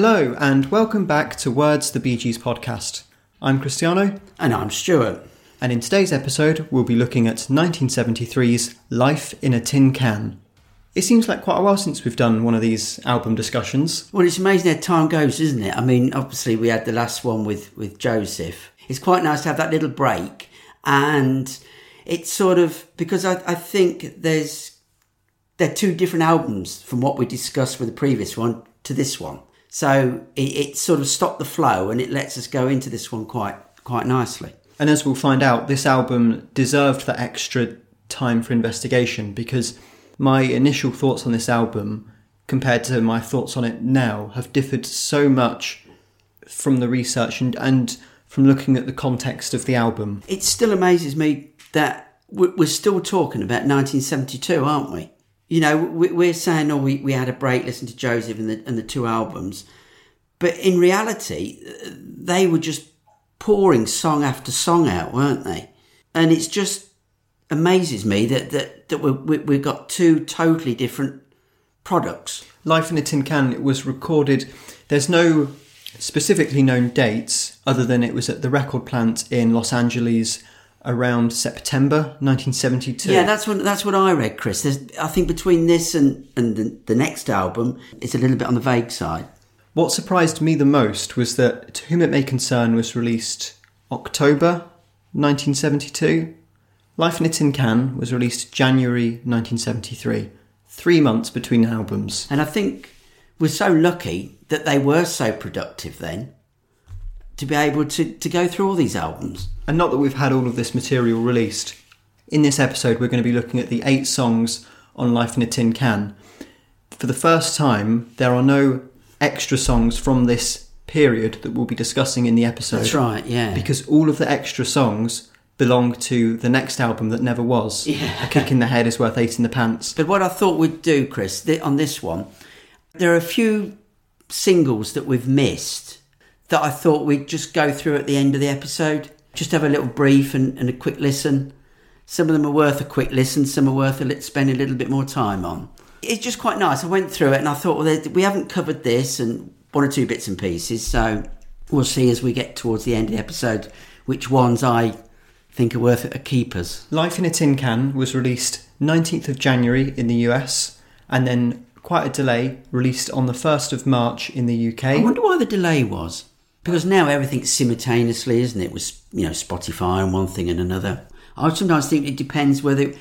Hello, and welcome back to Words the Bee Gees podcast. I'm Cristiano, And I'm Stuart. and in today's episode, we'll be looking at 1973's Life in a Tin Can. It seems like quite a while since we've done one of these album discussions. Well, it's amazing how time goes, isn't it? I mean, obviously, we had the last one with, with Joseph. It's quite nice to have that little break. And it's sort of because I, I think there's they're two different albums from what we discussed with the previous one to this one. So it, it sort of stopped the flow and it lets us go into this one quite quite nicely. And as we'll find out, this album deserved that extra time for investigation because my initial thoughts on this album, compared to my thoughts on it now, have differed so much from the research and, and from looking at the context of the album. It still amazes me that we- we're still talking about 1972, aren't we? You know, we- we're saying, oh, we, we had a break, listen to Joseph and the, and the two albums. But in reality, they were just pouring song after song out, weren't they? And it's just amazes me that, that, that we, we've got two totally different products. Life in a Tin Can it was recorded, there's no specifically known dates other than it was at the record plant in Los Angeles around September 1972. Yeah, that's what that's what I read, Chris. There's, I think between this and, and the, the next album, it's a little bit on the vague side. What surprised me the most was that To Whom It May Concern was released October 1972. Life in a Tin Can was released January 1973. Three months between albums. And I think we're so lucky that they were so productive then to be able to, to go through all these albums. And not that we've had all of this material released. In this episode, we're going to be looking at the eight songs on Life in a Tin Can. For the first time, there are no extra songs from this period that we'll be discussing in the episode. That's right, yeah. Because all of the extra songs belong to the next album that never was. Yeah. A Kick in the Head is Worth Eight in the Pants. But what I thought we'd do, Chris, th- on this one, there are a few singles that we've missed that I thought we'd just go through at the end of the episode. Just have a little brief and, and a quick listen. Some of them are worth a quick listen, some are worth a lit- spend a little bit more time on. It's just quite nice. I went through it and I thought, well, we haven't covered this and one or two bits and pieces, so we'll see as we get towards the end of the episode which ones I think are worth a keepers. Life in a Tin Can was released 19th of January in the US and then quite a delay released on the 1st of March in the UK. I wonder why the delay was. Because now everything's simultaneously, isn't it? With you know Spotify and one thing and another. I sometimes think it depends whether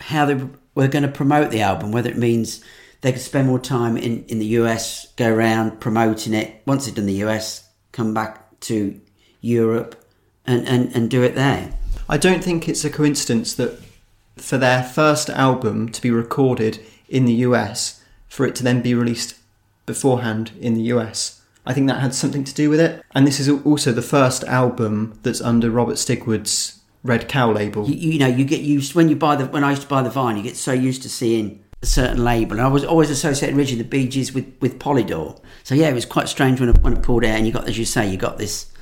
how they we're going to promote the album. Whether it means they could spend more time in, in the US, go around promoting it. Once they've done the US, come back to Europe and, and, and do it there. I don't think it's a coincidence that for their first album to be recorded in the US, for it to then be released beforehand in the US. I think that had something to do with it. And this is also the first album that's under Robert Stigwood's Red Cow label. you, you know, you get used when you buy the when I used to buy the Vine, you get so used to seeing a certain label. And I was always associating originally the Bee Gees with with Polydor. So yeah, it was quite strange when I, when I pulled it out and you got, as you say, you got this.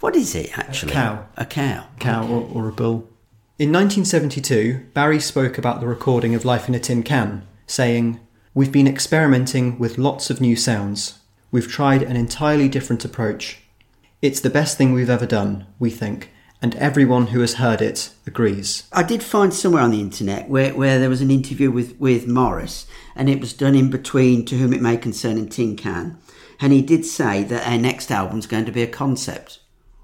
What is it actually? A cow. A cow. cow or, or a bull. In 1972, Barry spoke about the recording of Life in a Tin Can, saying, We've been experimenting with lots of new sounds. We've tried an entirely different approach. It's the best thing we've ever done, we think, and everyone who has heard it agrees. I did find somewhere on the internet where, where there was an interview with, with Morris, and it was done in between To Whom It May Concern and Tin Can. And he did say that our next album's going to be a concept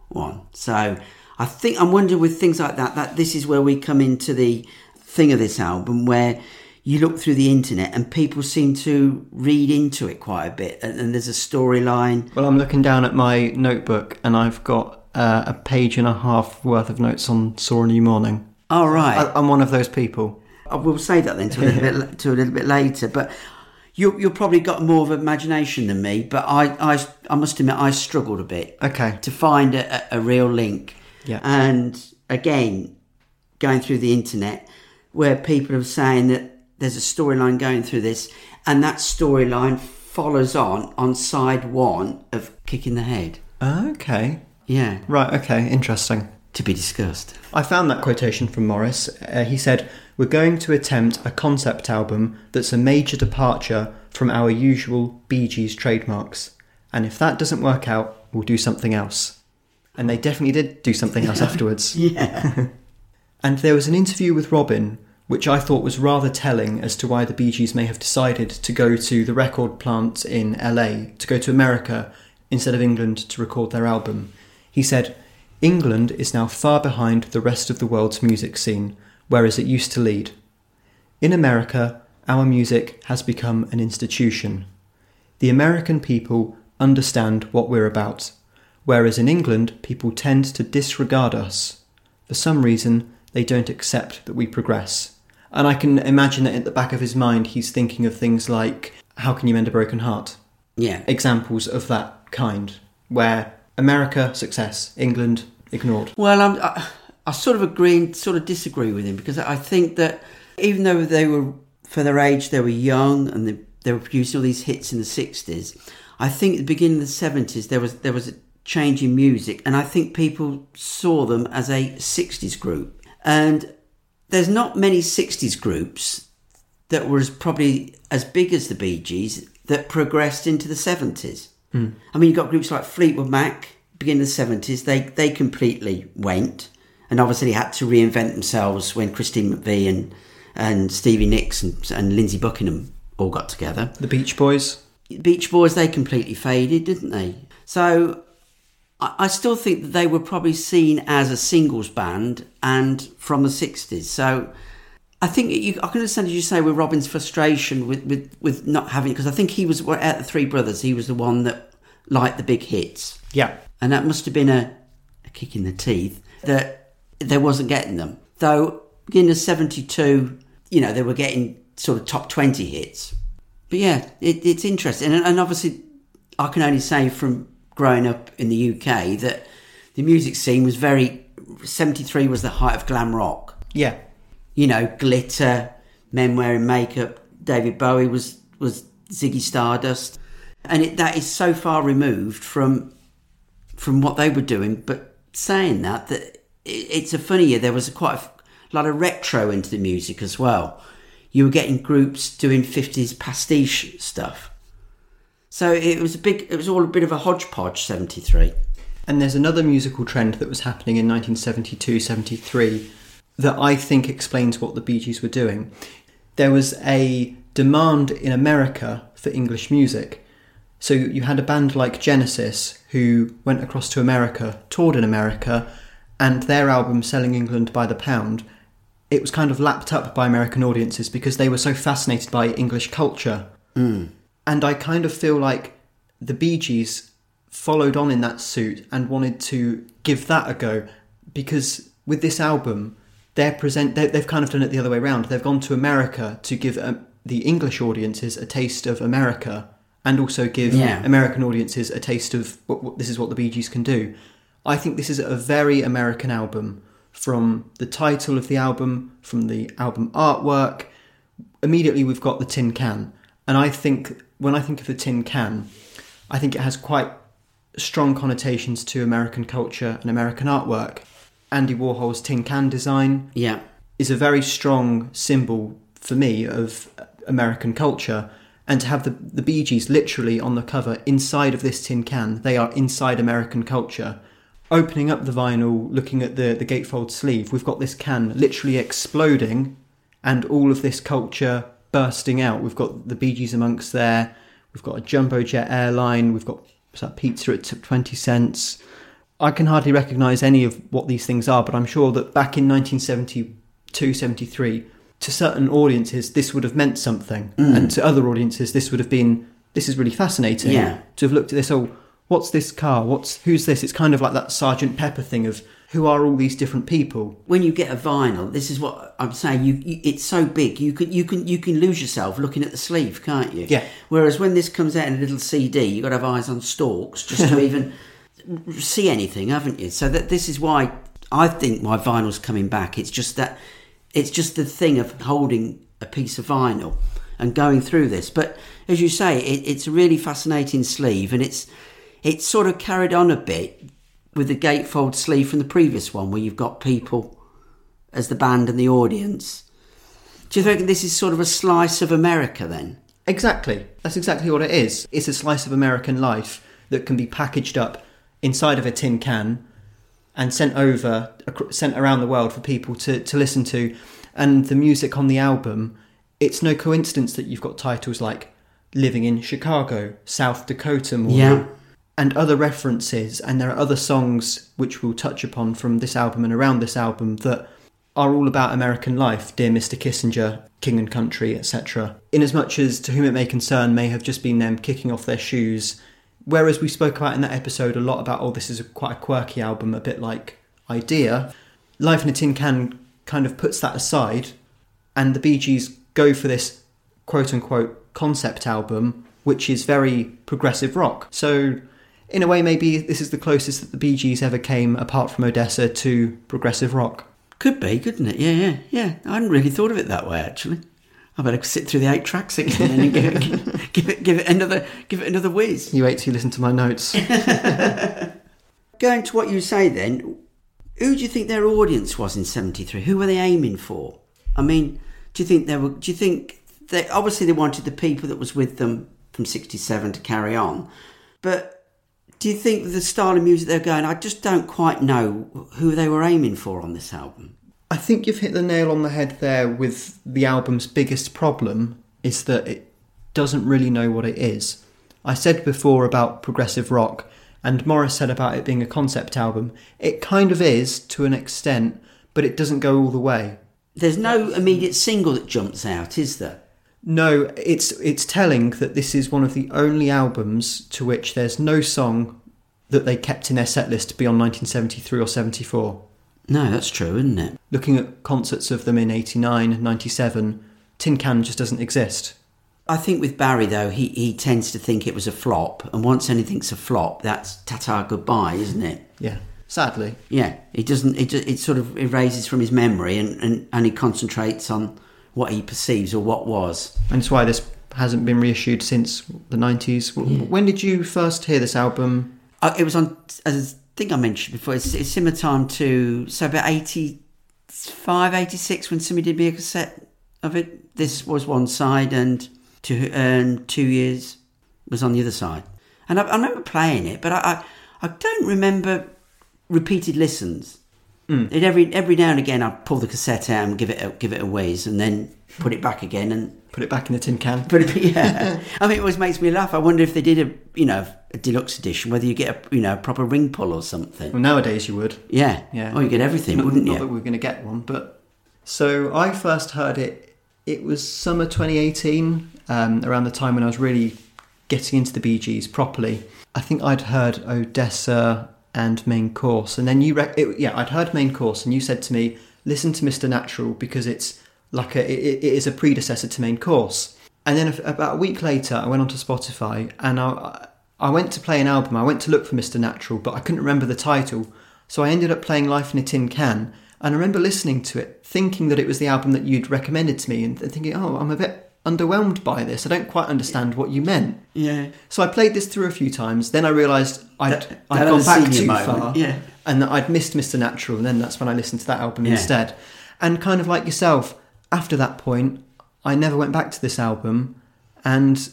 one. So I think I'm wondering with things like that, that this is where we come into the thing of this album where you look through the internet and people seem to read into it quite a bit, and, and there's a storyline. Well, I'm looking down at my notebook and I've got uh, a page and a half worth of notes on Saw a New Morning. All right. I, I'm one of those people. I will say that then to a little bit to a little bit later. But you you've probably got more of imagination than me. But I I, I must admit I struggled a bit Okay. to find a, a, a real link. Yeah. And again, going through the internet, where people are saying that there's a storyline going through this, and that storyline follows on on side one of Kick in the Head. Okay. Yeah, Right, okay, interesting. to be discussed. I found that quotation from Morris. Uh, he said, We're going to attempt a concept album that's a major departure from our usual Bee Gees trademarks. and if that doesn't work out, we'll do something else. And they definitely did do something else afterwards. Yeah. And there was an interview with Robin, which I thought was rather telling as to why the Bee Gees may have decided to go to the record plant in LA, to go to America, instead of England to record their album. He said, England is now far behind the rest of the world's music scene, whereas it used to lead. In America, our music has become an institution. The American people understand what we're about, whereas in England, people tend to disregard us. For some reason, they don't accept that we progress. And I can imagine that at the back of his mind, he's thinking of things like, How can you mend a broken heart? Yeah. Examples of that kind, where America, success, England, ignored. Well, I'm, I, I sort of agree and sort of disagree with him because I think that even though they were, for their age, they were young and they, they were producing all these hits in the 60s, I think at the beginning of the 70s there was, there was a change in music and I think people saw them as a 60s group. And there's not many 60s groups that were as probably as big as the Bee Gees that progressed into the 70s. Hmm. I mean, you've got groups like Fleetwood Mac, beginning of the 70s, they, they completely went. And obviously had to reinvent themselves when Christine McVie and, and Stevie Nicks and, and Lindsey Buckingham all got together. The Beach Boys, Beach Boys, they completely faded, didn't they? So I, still think that they were probably seen as a singles band and from the 60s. So I think you, I can understand as you say with Robin's frustration with, with, with not having, because I think he was, out of the three brothers, he was the one that liked the big hits. yeah, And that must have been a, a kick in the teeth that they wasn't getting them. Though, beginning of 72, you know, they were getting sort of top 20 hits. But yeah, it, it's interesting. And, and obviously, I can only say from growing up in the UK that the music scene was very. 73 was the height of glam rock. yeah, You know, glitter, men wearing makeup. David Bowie was, was Ziggy Stardust. And it, that is so far removed from from what they were doing. But saying that, that it, it's a funny year. There was quite a lot of retro into the music as well. You were getting groups doing 50s pastiche stuff. So it was a big, it was all a bit of a hodgepodge, 73. And there's another musical trend that was happening in 1972 73 that I think explains what the Bee Gees were doing. There was a demand in America for English music. So you had a band like Genesis who went across to America, toured in America, and their album Selling England by the Pound, it was kind of lapped up by American audiences because they were so fascinated by English culture. Hmm. And I kind of feel like the Bee Gees followed on in that suit and wanted to give that a go because with this album, they're present. They, they've kind of done it the other way around. They've gone to America to give um, the English audiences a taste of America and also give Yeah. American audiences a taste of what, what this is what the Bee Gees can do. I think this is a very American album from the title of the album, from the album artwork. Immediately, we've got the tin can, and I think when I think of the tin can, I think it has quite strong connotations to American culture and American artwork. Andy Warhol's tin can design Yeah. is a very strong symbol for me of American culture. And to have the, the Bee Gees literally on the cover inside of this tin can, they are inside American culture. Opening up the vinyl, looking at the, the gatefold sleeve, we've got this can literally exploding and all of this culture bursting out. We've got the Bee Gees amongst there, we've got a jumbo jet airline, we've got pizza at 20 cents. I can hardly recognise any of what these things are, but I'm sure that back in 1972 73, to certain audiences, this would have meant something. Mm. And to other audiences, this would have been, this is really fascinating. Yeah. To have looked at this, oh, what's this car? What's Who's this? It's kind of like that Sergeant Pepper thing of who are all these different people? when you get a vinyl, this is what I'm saying. You, you, it's so big, you can you can you can lose yourself looking at the sleeve, can't you? Yeah. Whereas when this comes out in a little CD, you have got to have eyes on stalks just to even see anything, haven't you? So that this is why I think why vinyl's coming back. It's just that it's just the thing of holding a piece of vinyl and going through this. But as you say, it, it's a really fascinating sleeve, and it's it's sort of carried on a bit with the gatefold sleeve from the previous one, where you've got people as the band and the audience. Do you think this is sort of a slice of America then? Exactly. That's exactly what it is. It's a slice of American life that can be packaged up inside of a tin can and sent over, sent around the world for people to, to listen to. And the music on the album, it's no coincidence that you've got titles like Living in Chicago, South Dakota more, Yeah. And other references. And there are other songs which we'll touch upon from this album and around this album that are all about American life, Dear Mr. Kissinger, King and Country, etc. Inasmuch as To Whom It May Concern may have just been them kicking off their shoes, whereas we spoke about in that episode a lot about, oh, this is a, quite a quirky album, a bit like Idea, Life in a Tin Can kind of puts that aside, and the Bee Gees go for this quote unquote concept album, which is very progressive rock. So, in a way, maybe this is the closest that the Bee Gees ever came, apart from Odessa, to progressive rock. Could be, couldn't it? Yeah, yeah, yeah. I hadn't really thought of it that way actually. I better sit through the eight tracks again and give it, give it, give it another, give it another whiz. You wait till you listen to my notes. Going to what you say then, who do you think their audience was in '73? Who were they aiming for? I mean, do you think they were? Do you think they obviously they wanted the people that was with them from '67 to carry on, but do you think the style of music they're going? I just don't quite know who they were aiming for on this album. I think you've hit the nail on the head there with the album's biggest problem is that it doesn't really know what it is. I said before about progressive rock, and Morris said about it being a concept album. It kind of is to an extent, but it doesn't go all the way. There's no immediate single that jumps out, is there? No, it's it's telling that this is one of the only albums to which there's no song that they kept in their set list beyond 1973 or 74. No, that's true, isn't it? Looking at concerts of them in 89, 97, Tin Can just doesn't exist. I think with Barry though, he, he tends to think it was a flop, and once anything's a flop, that's ta-ta goodbye, isn't it? Yeah, sadly. Yeah, he doesn't. It, it sort of erases from his memory, and, and, and he concentrates on what he perceives or what was. And it's why this hasn't been reissued since the 90s. W When did you first hear this album? Uh, it was on, as I think I mentioned before, it's, it's similar time to so about 85, 86 when somebody did me a cassette of it. This was one side, and two and two years was on the other side. And I, I remember playing it, but I, I I don't remember repeated listens. It every every now and again I'd pull the cassette out and give it a, give it a whiz, and then put it back again and Put it back in the tin can. but it- yeah, I mean, it always makes me laugh. I wonder if they did a, you know, a deluxe edition, whether you get a, you know, a proper ring pull or something. Well, nowadays you would. Yeah, Yeah. Oh, you get everything, Not, wouldn't not you? that we we're going to get one, but so I first heard it. It was summer 2018, um, around the time when I was really getting into the Bee Gees properly. I think I'd heard Odessa and Main Course, and then you, rec- it, yeah, I'd heard Main Course, and you said to me, "Listen to Mr. Natural because it's like a, it, it is a predecessor to Main Course." And then about a week later, I went onto Spotify and I, I went to play an album. I went to look for Mr. Natural, but I couldn't remember the title. So I ended up playing Life in a Tin Can. And I remember listening to it, thinking that it was the album that you'd recommended to me, and thinking, oh, I'm a bit underwhelmed by this. I don't quite understand what you meant. yeah, So I played this through a few times. Then I realised I'd, That- I'd that gone back too moment, far, yeah. and that I'd missed Mr. Natural. And then that's when I listened to that album Yeah. instead. And kind of like yourself, after that point, I never went back to this album, and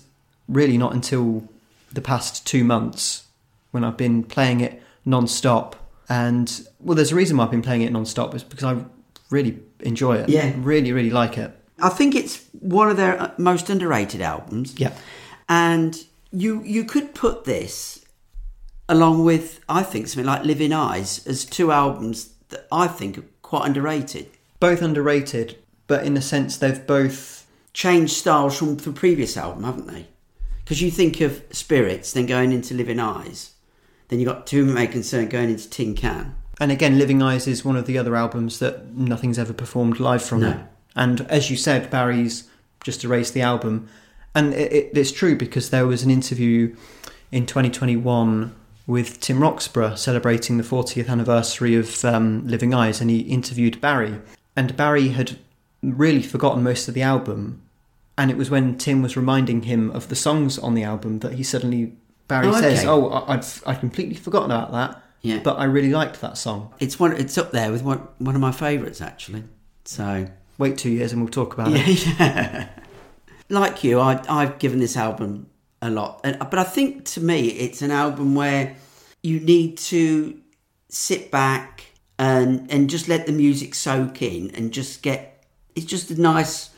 really not until the past two months when I've been playing it non-stop. And well, there's a reason why I've been playing it non-stop is because I really enjoy it. Yeah. really, really like it. I think it's one of their uh, most underrated albums. Yeah. and you you could put this along with I think something like Living Eyes as two albums that I think are quite underrated. Both underrated, but in a sense they've both Changed styles from the previous album, haven't they? Because you think of Spirits, then going into Living Eyes, then you got Two May Concern going into Tin Can. And again, Living Eyes is one of the other albums that nothing's ever performed live from No. it. And as you said, Barry's just erased the album. And it, it, it's true because there was an interview in 2021 with Tim Roxburgh celebrating the 40th anniversary of um, Living Eyes, and he interviewed Barry. And Barry had really forgotten most of the album. And it was when Tim was reminding him of the songs on the album that he suddenly, Barry Oh, says. Oh, I- I'd, I'd completely forgotten about that. Yeah. But I really liked that song. It's one. It's up there with one one of my favourites actually. So Wait two years and we'll talk about it. yeah, yeah. Like you, I, I've given this album a lot. And, but I think to me, it's an album where you need to sit back and and just let the music soak in and just get. It's just a nice,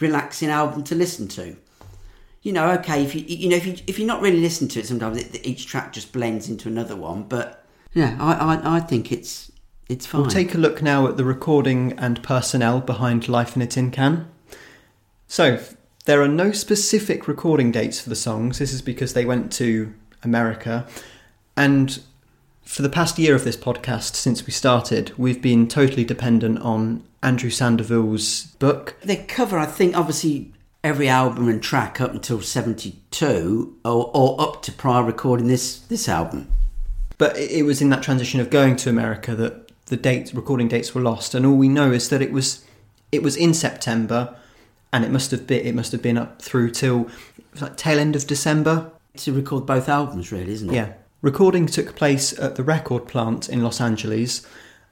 relaxing album to listen to. You know, okay, if you you know if you if you're not really listening to it, sometimes it, each track just blends into another one. But yeah, I I, I think it's it's fine. We'll take a look now at the recording and personnel behind Life in a Tin Can. So, there are no specific recording dates for the songs. This is because they went to America. And for the past year of this podcast, since we started, we've been totally dependent on Andrew Sandoval's book. They cover, I think, obviously every album and track up until 72 or, or up to prior recording this, this album. But it was in that transition of going to America that the dates, recording dates were lost. And all we know is that it was, it was in September and it must have been, it must have been up through till like tail end of December. To record both albums, really, isn't it? Yeah. Recording took place at the record plant in Los Angeles,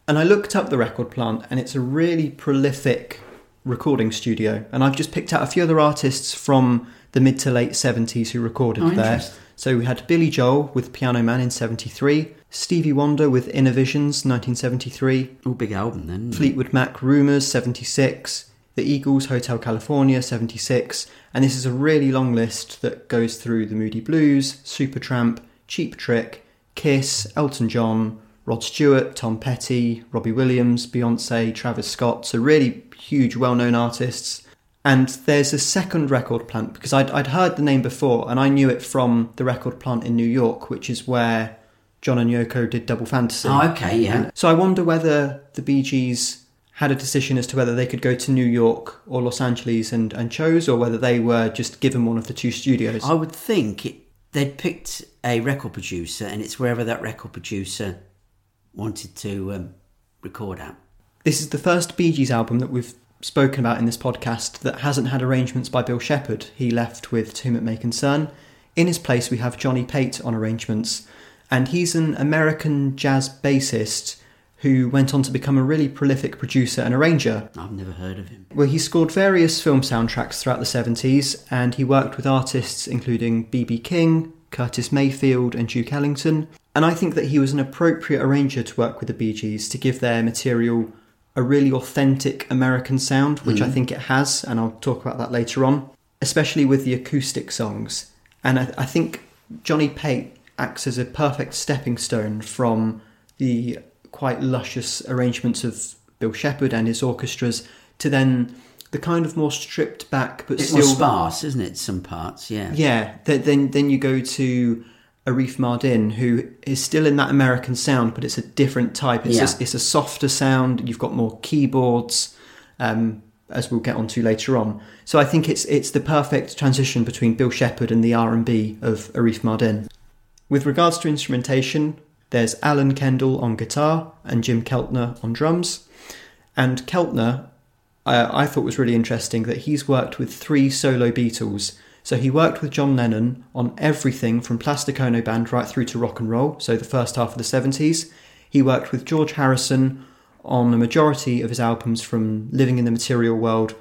and I looked up the record plant, and it's a really prolific recording studio. And I've just picked out a few other artists from the mid to late 70s who recorded Oh, there. So we had Billy Joel with Piano Man in 73, Stevie Wonder with Innervisions 1973, All big album then. Fleetwood Mac Rumours 76, The Eagles Hotel California 76, and this is a really long list that goes through the Moody Blues, Supertramp, Cheap Trick, Kiss, Elton John, Rod Stewart, Tom Petty, Robbie Williams, Beyonce, Travis Scott, so really huge well known artists. And there's a second record plant because I'd, I'd heard the name before and I knew it from the record plant in New York, which is where John and Yoko did Double Fantasy. Oh, okay, yeah. So I wonder whether the Bee Gees had a decision as to whether they could go to New York or Los Angeles and, and chose, or whether they were just given one of the two studios. I would think it, they'd picked a record producer, and it's wherever that record producer wanted to um, record at. This is the first Bee Gees album that we've spoken about in this podcast that hasn't had arrangements by Bill Shepherd. He left with To Whom It May Concern. In his place, we have Johnny Pate on arrangements, and he's an American jazz bassist who went on to become a really prolific producer and arranger. I've never heard of him. Well, he scored various film soundtracks throughout the 70s, and he worked with artists including B.B. King, Curtis Mayfield, and Duke Ellington. And I think that he was an appropriate arranger to work with the Bee Gees to give their material a really authentic American sound, which I mm. think it has, and I'll talk about that later on, especially with the acoustic songs. And I, I think Johnny Pate acts as a perfect stepping stone from the quite luscious arrangements of Bill Shepherd and his orchestras to then the kind of more stripped back but It's still sparse, isn't it? Some parts, yeah. yeah. Then then you go to Arif Mardin, who is still in that American sound, but it's a different type. It's Yeah. a, it's a softer sound. You've got more keyboards, um, as we'll get onto later on. So I think it's it's the perfect transition between Bill Shepherd and the R and B of Arif Mardin. With regards to instrumentation, there's Alan Kendall on guitar and Jim Keltner on drums. And Keltner, I, I thought was really interesting that he's worked with three solo Beatles. So he worked with John Lennon on everything from Plastic Ono Band right through to rock and roll, so the first half of the 70s. He worked with George Harrison on a majority of his albums from Living in the Material World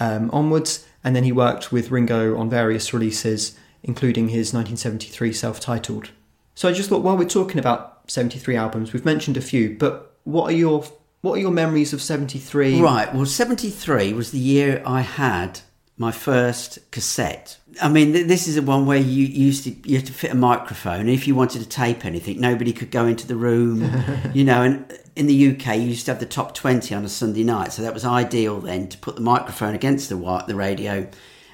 um, onwards, and then he worked with Ringo on various releases, including his 1973 self titled. So I just thought while we're talking about 73 albums, we've mentioned a few, but what are your what are your memories of 73? Right. Well, 73 was the year I had my first cassette. I mean, th- this is the one where you used to you had to fit a microphone. And if you wanted to tape anything, nobody could go into the room. you know, and in the UK, you used to have the top 20 on a Sunday night, so that was ideal then to put the microphone against the the radio.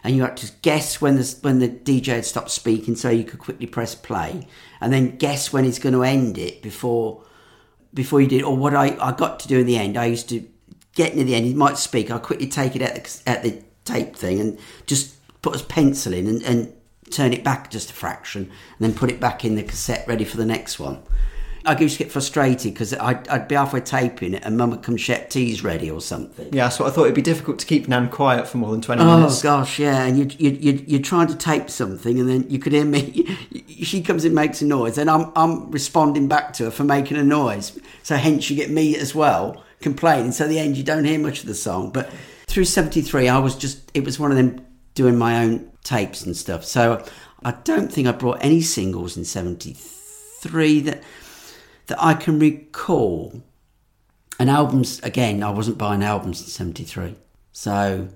And you had to guess when the when the DJ had stopped speaking, so you could quickly press play, and then guess when he's going to end it before before you did, or what I, I got to do in the end, I used to get near the end, he might speak, I'd quickly take it at the, at the tape thing and just put a pencil in and, and turn it back just a fraction and then put it back in the cassette ready for the next one. I used to get frustrated because I'd, I'd be halfway taping it and mum would come check tea's ready or something. Yeah, so I thought it'd be difficult to keep Nan quiet for more than 20 Oh minutes. gosh, yeah, and you you you you're trying to tape something, and then you could hear me. She comes and makes a noise, and I'm I'm responding back to her for making a noise. So hence you get me as well complaining. So at the end you don't hear much of the song. But through '73, I was just it was one of them doing my own tapes and stuff. So I don't think I brought any singles in '73 that that I can recall. And albums again, I wasn't buying albums in '73, so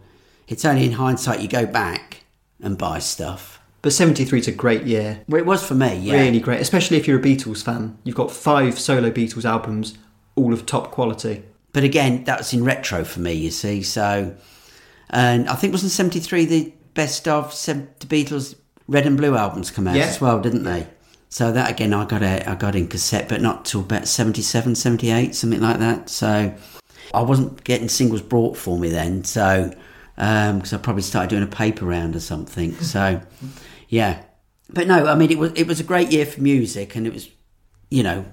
it's only in hindsight you go back and buy stuff. But 73 is a great year. Well, it was for me, yeah. Really great, especially if you're a Beatles fan. You've got five solo Beatles albums, all of top quality. But again, that's in retro for me, you see. So, and I think wasn't '73 the best of the Beatles Red and Blue albums come out Yeah. as well, didn't they? So that again, I got a, I got in cassette, but not till about 77, 78, something like that. So I wasn't getting singles brought for me then. So um, because I probably started doing a paper round or something. So yeah, but no, I mean it was it was a great year for music, and it was you know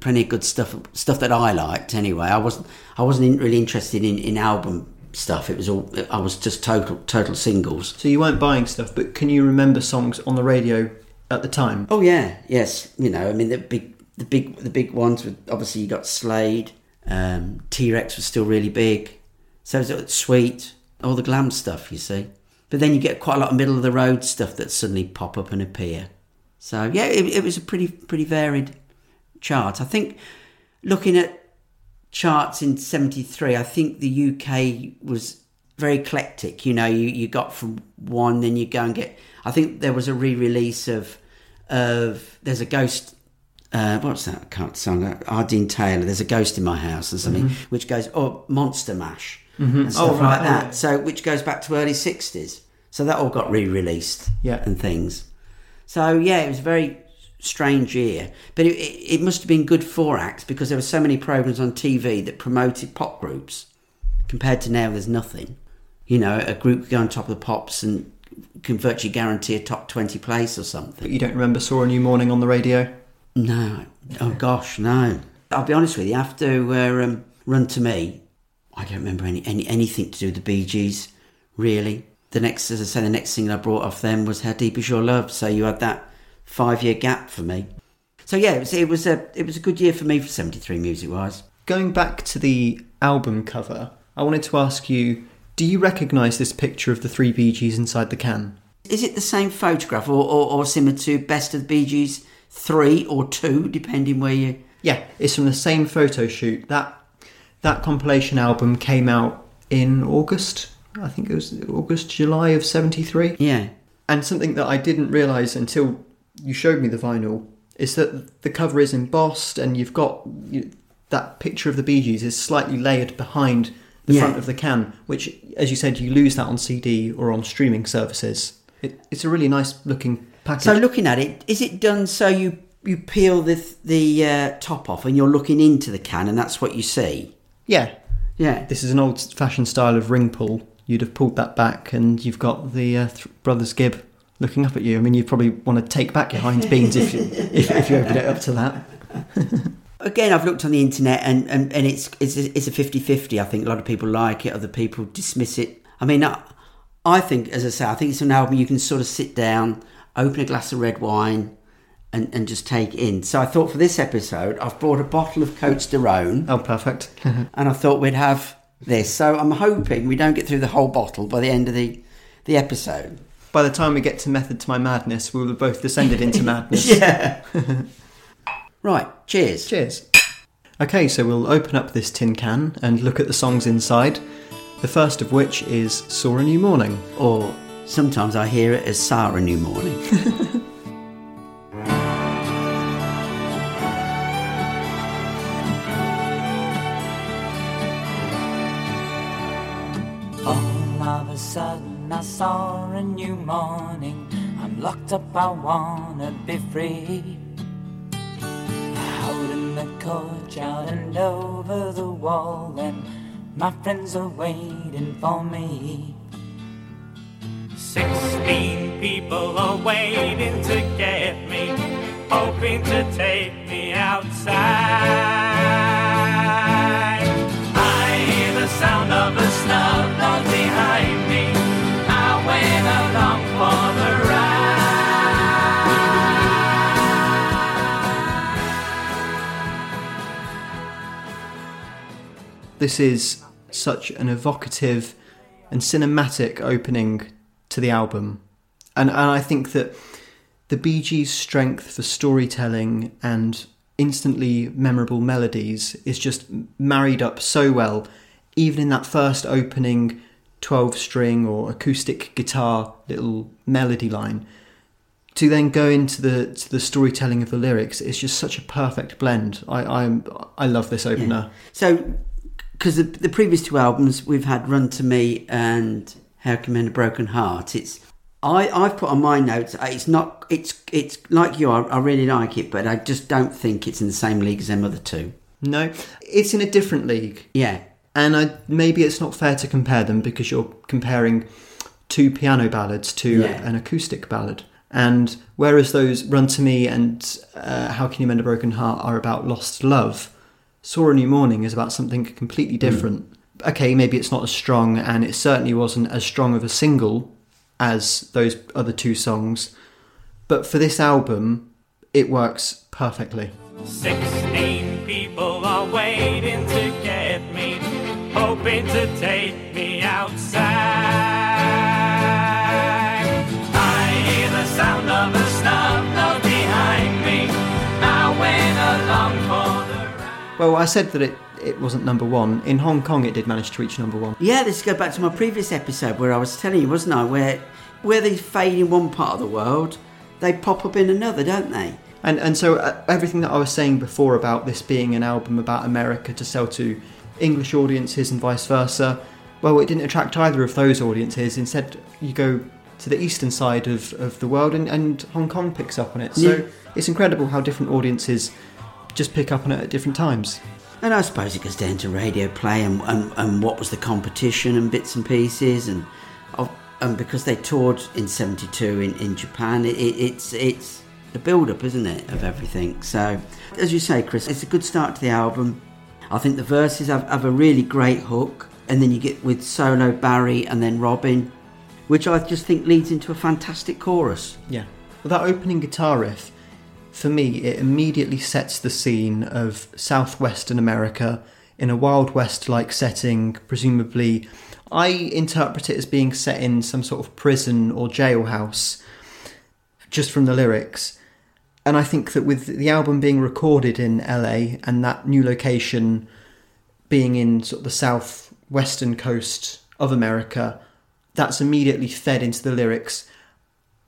plenty of good stuff stuff that I liked anyway. I wasn't I wasn't really interested in, in album stuff. It was all I was just total total singles. So you weren't buying stuff, but can you remember songs on the radio at the time? Oh yeah, yes. You know, I mean the big the big the big ones were obviously you got Slade, um, T Rex was still really big. So it was sweet, all the glam stuff, you see. But then you get quite a lot of middle of the road stuff that suddenly pop up and appear. So yeah, it, it was a pretty pretty varied chart. I think looking at charts in '73, I think the UK was very eclectic. You know, you, you got from one, then you go and get. I think there was a re-release of of there's a ghost. Uh, what's that I can't song? R. Dean Taylor. There's a ghost in my house or something, which goes oh Monster Mash and stuff Oh, right. like Oh, that. yeah. So which goes back to early '60s. So that all got re-released Yeah. and things. So yeah, it was very strange year, but it, it, must have been good for acts because there were so many programs on TV that promoted pop groups. Compared to now, there's nothing. You know, a group could go on top of the pops and can virtually guarantee a top twenty place or something. But you don't remember Saw a New Morning on the radio? No, oh gosh, no. I'll be honest with you. After uh, um, Run to Me, I don't remember any, any anything to do with the Bee Gees. Really, the next, as I say, the next single I brought off them was "How Deep Is Your Love." So you had that five year gap for me. So yeah, it was, it was a it was a good year for me for seventy three music wise. Going back to the album cover, I wanted to ask you do you recognise this picture of the three Bee Gees inside the can? Is it the same photograph or, or, or similar to Best of the Bee Gees three or two, depending where you? Yeah, it's from the same photo shoot. That that compilation album came out in August. I think it was August, July of 73. Yeah, And something that I didn't realise until you showed me the vinyl is that the cover is embossed and you've got you, that picture of the Bee Gees is slightly layered behind the Yeah. front of the can, which, as you said, you lose that on CD or on streaming services. It, it's a really nice looking package. So looking at it, is it done so you you peel the the uh, top off and you're looking into the can and that's what you see? yeah, Yeah. this is an old fashioned style of ring pull. You'd have pulled that back and you've got the uh, th- Brothers Gibb looking up at you. I mean, you'd probably want to take back your Heinz beans if you, if, if you opened it up to that. Again, I've looked on the internet and, and, and it's it's a, it's a 50-50. I think a lot of people like it, other people dismiss it. I mean, I, I think, as I say, I think it's an album you can sort of sit down, open a glass of red wine, and, and just take in. So I thought for this episode, I've brought a bottle of Côtes du Rhône. Oh, perfect. and I thought we'd have this. So I'm hoping we don't get through the whole bottle by the end of the the episode. By the time we get to Method to My Madness, we will have both descended into madness. Yeah. right. Cheers. Cheers. Okay, so we'll open up this tin can and look at the songs inside. The first of which is Saw a New Morning. Or sometimes I hear it as Sarah New Morning. All of a sudden I saw a new morning. I'm locked up, I wanna be free. Out in the courtyard and over the wall, and my friends are waiting for me. Sixteen people are waiting to get me, hoping to take me outside. I hear the sound of a snub This is such an evocative and cinematic opening to the album. And, and I think that the Bee Gees' strength for storytelling and instantly memorable melodies is just married up so well, even in that first opening 12 string or acoustic guitar little melody line. To then go into the to the storytelling of the lyrics, it's just such a perfect blend. I I'm, I love this opener. So, because the, the previous two albums we've had Run to Me and How Can You Mend a Broken Heart, it's I I've put on my notes. uh, It's not. It's it's like you. I, I really like it, but I just don't think it's in the same league as them other two. No, it's in a different league. Yeah, And I, maybe it's not fair to compare them because you're comparing two piano ballads to Yeah. an acoustic ballad. And whereas those Run to Me and uh, How Can You Mend a Broken Heart are about lost love, Saw a New Morning is about something completely hmm. different. Okay, maybe it's not as strong, and it certainly wasn't as strong of a single as those other two songs. But for this album, it works perfectly. Sixteen people are waiting to get me, hoping to take Well, I said that it, it wasn't number one. In Hong Kong, it did manage to reach number one. yeah. This go back to my previous episode where I was telling you, wasn't I? Where where they fade in one part of the world, they pop up in another, don't they? And and so uh, everything that I was saying before about this being an album about America to sell to English audiences and vice versa, well, it didn't attract either of those audiences. Instead, you go to the eastern side of, of the world and, and Hong Kong picks up on it. So Yeah. it's incredible how different audiences just pick up on it at different times. And I suppose it goes down to radio play and, and, and what was the competition and bits and pieces and and because they toured in '72 in, in Japan, it, it, it's it's the build up, isn't it, of everything. So, as you say, Chris, it's a good start to the album. I think the verses have, have a really great hook, and then you get with solo Barry and then Robin, which I just think leads into a fantastic chorus. Yeah. Well, that opening guitar riff, for me, it immediately sets the scene of southwestern America in a Wild West like setting, presumably. I interpret it as being set in some sort of prison or jailhouse, just from the lyrics. And I think that with the album being recorded in LA and that new location being in sort of the southwestern coast of America, that's immediately fed into the lyrics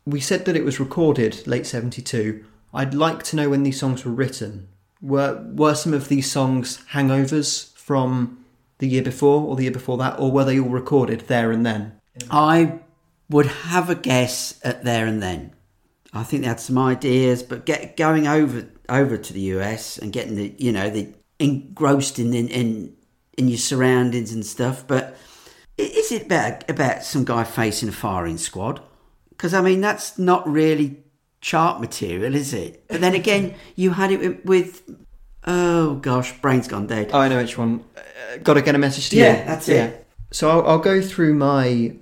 we said that it was recorded late 72 i'd like to know when these songs were written were were some of these songs hangovers from the year before or the year before that or were they all recorded there and then I would have a guess at there and then. I think they had some ideas, but get going over over to the US and getting the you know the engrossed in in in, in your surroundings and stuff. But is it about about some guy facing a firing squad? Because I mean that's not really chart material, is it? But then again, you had it with, oh gosh, brain's gone dead. oh i know which one uh, gotta get a message to Yeah, you that's it. so I'll, I'll go through my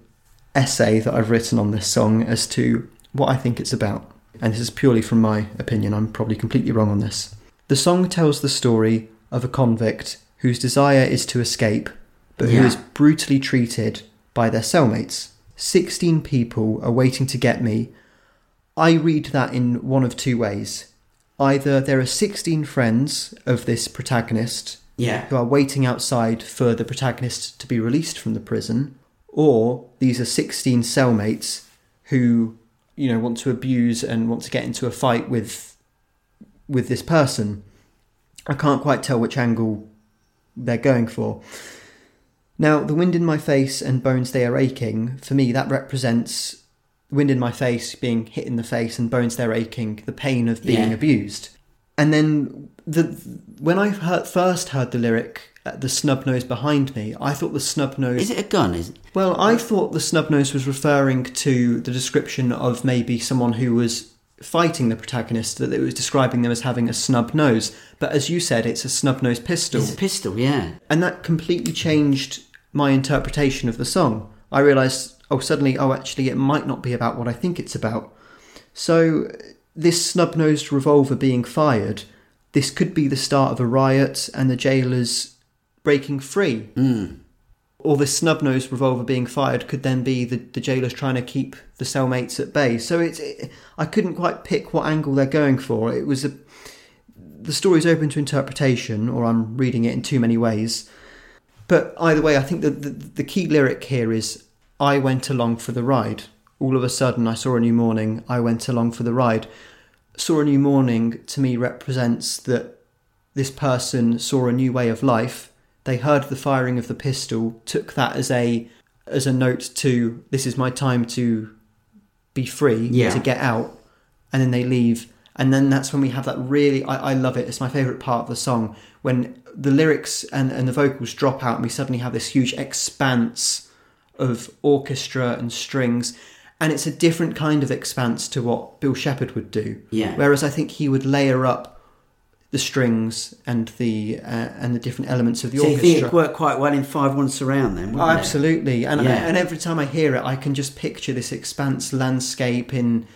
essay that i've written on this song as to what i think it's about and this is purely from my opinion i'm probably completely wrong on this the song tells the story of a convict whose desire is to escape but who Yeah. is brutally treated by their cellmates 16 people are waiting to get me I read that in one of two ways. Either there are 16 friends of this protagonist Yeah. who are waiting outside for the protagonist to be released from the prison, or these are 16 cellmates who, you know, want to abuse and want to get into a fight with with this person. I can't quite tell which angle they're going for. Now, the wind in my face and bones they are aching, for me, that represents wind in my face being hit in the face and bones they're aching, the pain of being Yeah. abused. And then the when I heard, first heard the lyric, uh, "the snub nose behind me," I thought the snub nose. Is it a gun? Is it? Well, I thought the snub nose was referring to the description of maybe someone who was fighting the protagonist, that it was describing them as having a snub nose. But as you said, it's a snub nose pistol. It's a pistol, yeah. And that completely changed my interpretation of the song. I realised, oh, suddenly, oh, actually, it might not be about what I think it's about. So, this snub nosed revolver being fired, this could be the start of a riot and the jailers breaking free. Hmm. or this snub nosed revolver being fired could then be the, the jailers trying to keep the cellmates at bay. So it's it, I couldn't quite pick what angle they're going for. It was a the story's open to interpretation, or I'm reading it in too many ways. But either way, I think that the, the key lyric here is I went along for the ride. All of a sudden, I saw a new morning. I went along for the ride. Saw a new morning to me represents that this person saw a new way of life. They heard the firing of the pistol, took that as a as a note to this is my time to be free, Yeah. to get out, and then they leave. And then that's when we have that really I, I love it. It's my favourite part of the song when the lyrics and, and the vocals drop out and we suddenly have this huge expanse of orchestra and strings. And it's a different kind of expanse to what Bill Shepherd would do. Yeah. Whereas I think he would layer up the strings and the uh, and the different elements of the So you orchestra. think it worked quite well in five one surround then? Oh, wouldn't it? absolutely, and Yeah. and every time I hear it, I can just picture this expanse landscape in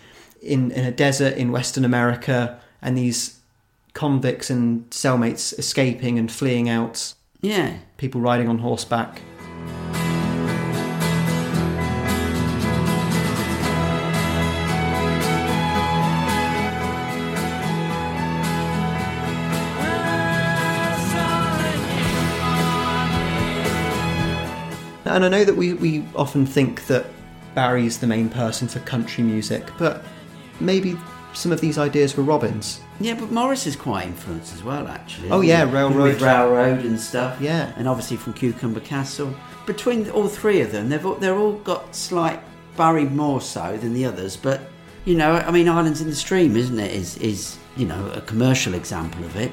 in in a desert in Western America, and these convicts and cellmates escaping and fleeing out, Yeah. people riding on horseback. And I know that we, we often think that Barry's the main person for country music, but maybe some of these ideas were Robin's. Yeah, but Maurice is quite influenced as well, actually. Oh, yeah. Railroad. With Railroad and stuff. Yeah. And obviously from Cucumber Castle. Between all three of them, they've all, they're all got slight Barry more so than the others, but you know, I mean, Islands in the Stream, isn't it? Is is you know a commercial example of it.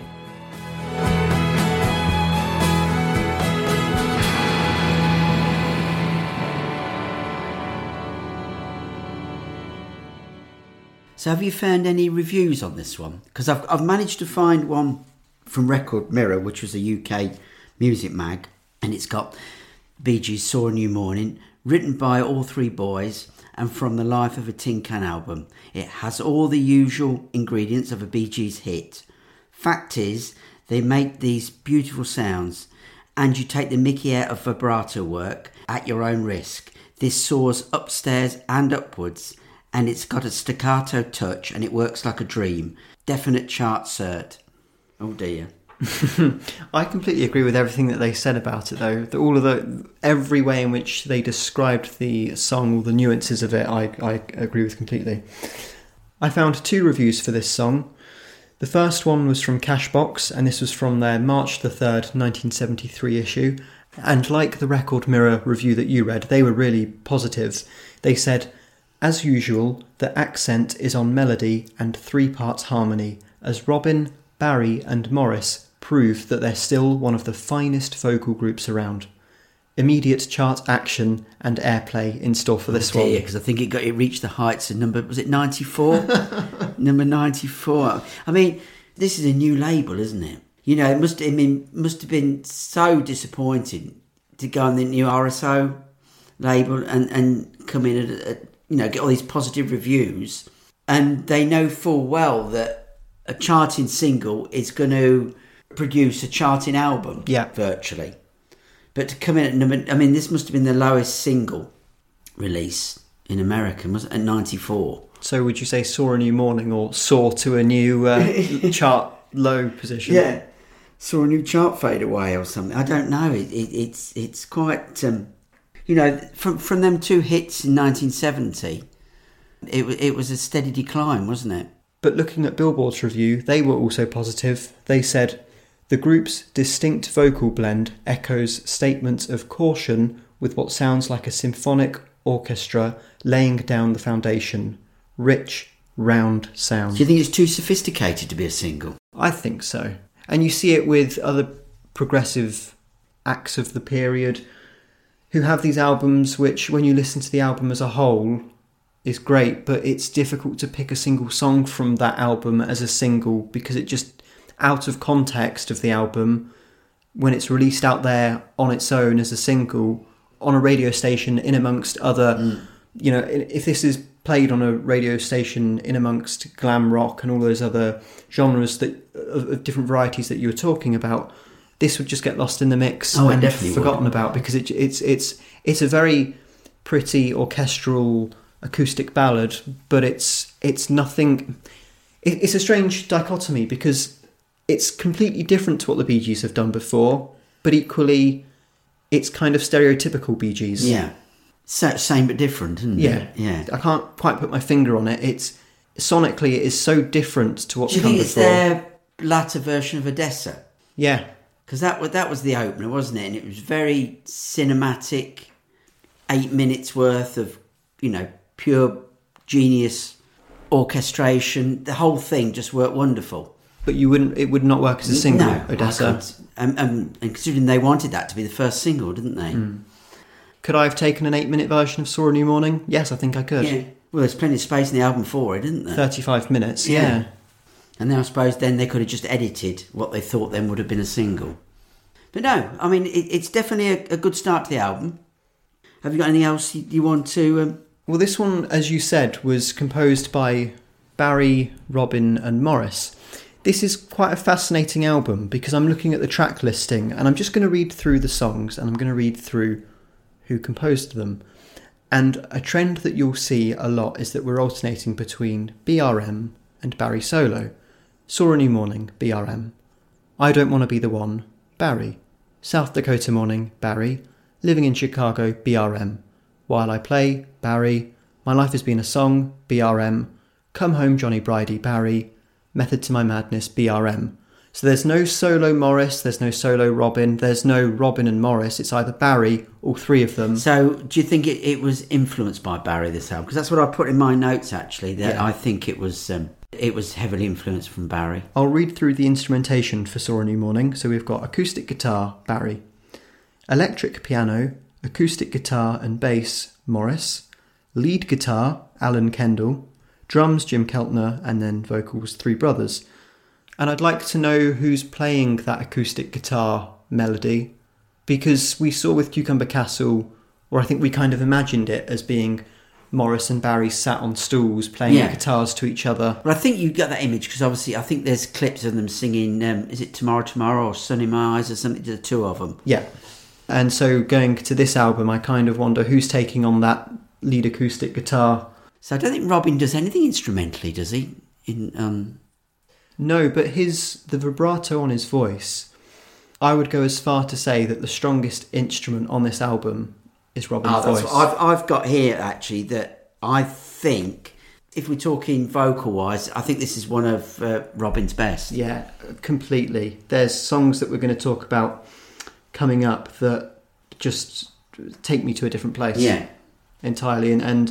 So, have you found any reviews on this one? Because I've, I've managed to find one from Record Mirror, which was a UK music mag, and it's got Bee Gees Saw a New Morning, written by all three boys, and from the Life of a Tin Can album. It has all the usual ingredients of a Bee Gees hit. Fact is, they make these beautiful sounds, and you take the mickey out of vibrato work at your own risk. This soars upstairs and upwards, and it's got a staccato touch, and it works like a dream. Definite chart cert. Oh dear. I completely agree with everything that they said about it, though. The- All of the every way in which they described the song, all the nuances of it, I, I agree with completely. I found two reviews for this song. The first one was from Cashbox, and this was from their March the 3rd, 1973 issue. And like the Record Mirror review that you read, they were really positive. They said, As usual, the accent is on melody and three parts harmony, as Robin, Barry, and Maurice prove that they're still one of the finest vocal groups around. Immediate chart action and airplay in store for this one. because I think it got it reached the heights of number was it ninety four, number ninety four. I mean, this is a new label, isn't it? You know, it must. I mean, must have been so disappointing to go on the new RSO label and and come in at, at you know get all these positive reviews, and they know full well that a charting single is going to produce a charting album. Yeah. virtually. But to come in at number, I mean, this must have been the lowest single release in America, was it? At 94. So would you say saw a new morning or saw to a new uh, chart low position? Yeah, saw a new chart fade away or something. I don't know. It, it, it's it's quite, um, you know, from from them two hits in 1970, it, it was a steady decline, wasn't it? But looking at Billboard's review, they were also positive. They said, The group's distinct vocal blend echoes statements of caution with what sounds like a symphonic orchestra laying down the foundation. Rich, round sound. Do you think it's too sophisticated to be a single? I think so. And you see it with other progressive acts of the period who have these albums which, when you listen to the album as a whole, is great, but it's difficult to pick a single song from that album as a single because it just, out of context of the album, when it's released out there on its own as a single on a radio station in amongst other, mm. you know, if this is played on a radio station in amongst glam rock and all those other genres that of, of different varieties that you were talking about, this would just get lost in the mix Oh, and definitely forgotten about because it, it's it's it's a very pretty orchestral acoustic ballad, but it's it's nothing. It, it's a strange dichotomy because it's completely different to what the Bee Gees have done before, but equally, it's kind of stereotypical Bee Gees. Yeah. So, same but different, isn't Yeah. it? Yeah. I can't quite put my finger on it. It's sonically, it is so different to what's Do you come think it's before. their latter version of Odessa? Yeah, Because that was that was the opener, wasn't it? And it was very cinematic, eight minutes worth of you know pure genius orchestration. The whole thing just worked wonderful. but you wouldn't. It would not work as a single. no, Odessa. Um, um, and considering they wanted that to be the first single, didn't they? Could I have taken an eight-minute version of "Saw a New Morning"? Yes, I think I could. Yeah. Well, there's plenty of space in the album for it, isn't there? Thirty-five minutes. Yeah. Yeah. And then I suppose then they could have just edited what they thought then would have been a single. But no, I mean, it, it's definitely a, a good start to the album. Have you got anything else you, you want to? Um, Well, this one, as you said, was composed by Barry, Robin, and Maurice. This is quite a fascinating album because I'm looking at the track listing and I'm just going to read through the songs and I'm going to read through who composed them. And a trend that you'll see a lot is that we're alternating between BRM and Barry Solo. Saw a New Morning, BRM. I Don't Want to Be the One, Barry. South Dakota Morning, Barry. Living in Chicago, BRM. While I Play, Barry. My Life Has Been a Song, BRM. Come Home Johnny Bridie, Barry. Method to My Madness, BRM. So there's no solo Maurice, there's no solo Robin, there's no Robin and Maurice, it's either Barry, all three of them. so, do you think it, it was influenced by Barry this album? Because that's what I put in my notes actually. That Yeah. I think it was um, it was heavily influenced from Barry. I'll read through the instrumentation for Saw a New Morning. So we've got acoustic guitar, Barry. Electric piano, acoustic guitar and bass, Maurice. Lead guitar, Alan Kendall. Drums, Jim Keltner. And then vocals, Three Brothers. And I'd like to know who's playing that acoustic guitar melody because we saw with Cucumber Castle, or I think we kind of imagined it as being Maurice and Barry sat on stools playing Yeah. guitars to each other. But I think you got that image because obviously I think there's clips of them singing. Um, is it Tomorrow Tomorrow or Sun in My Eyes or something? To the two of them. Yeah. And so going to this album, I kind of wonder who's taking on that lead acoustic guitar. So I don't think Robin does anything instrumentally, does he? In um, No, but his the vibrato on his voice. I would go as far to say that the strongest instrument on this album is Robin's Oh, voice. I've, I've got here actually that I think if we're talking vocal wise, I think this is one of uh, Robin's best. Yeah, completely. There's songs that we're going to talk about coming up that just take me to a different place. Yeah. entirely. And, and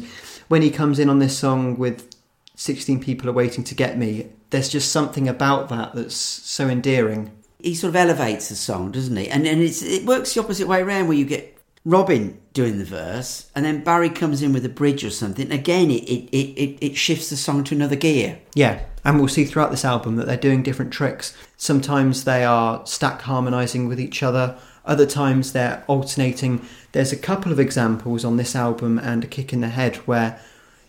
when he comes in on this song with 16 people are waiting to get me, there's just something about that that's so endearing. He sort of elevates the song, doesn't he? And and it's, it works the opposite way around where you get Robin doing the verse and then Barry comes in with a bridge or something. Again, it, it, it, it, shifts the song to another gear. Yeah, and we'll see throughout this album that they're doing different tricks. Sometimes they are stack harmonizing with each other, other times they're alternating. There's a couple of examples on this album and A Kick in the Head where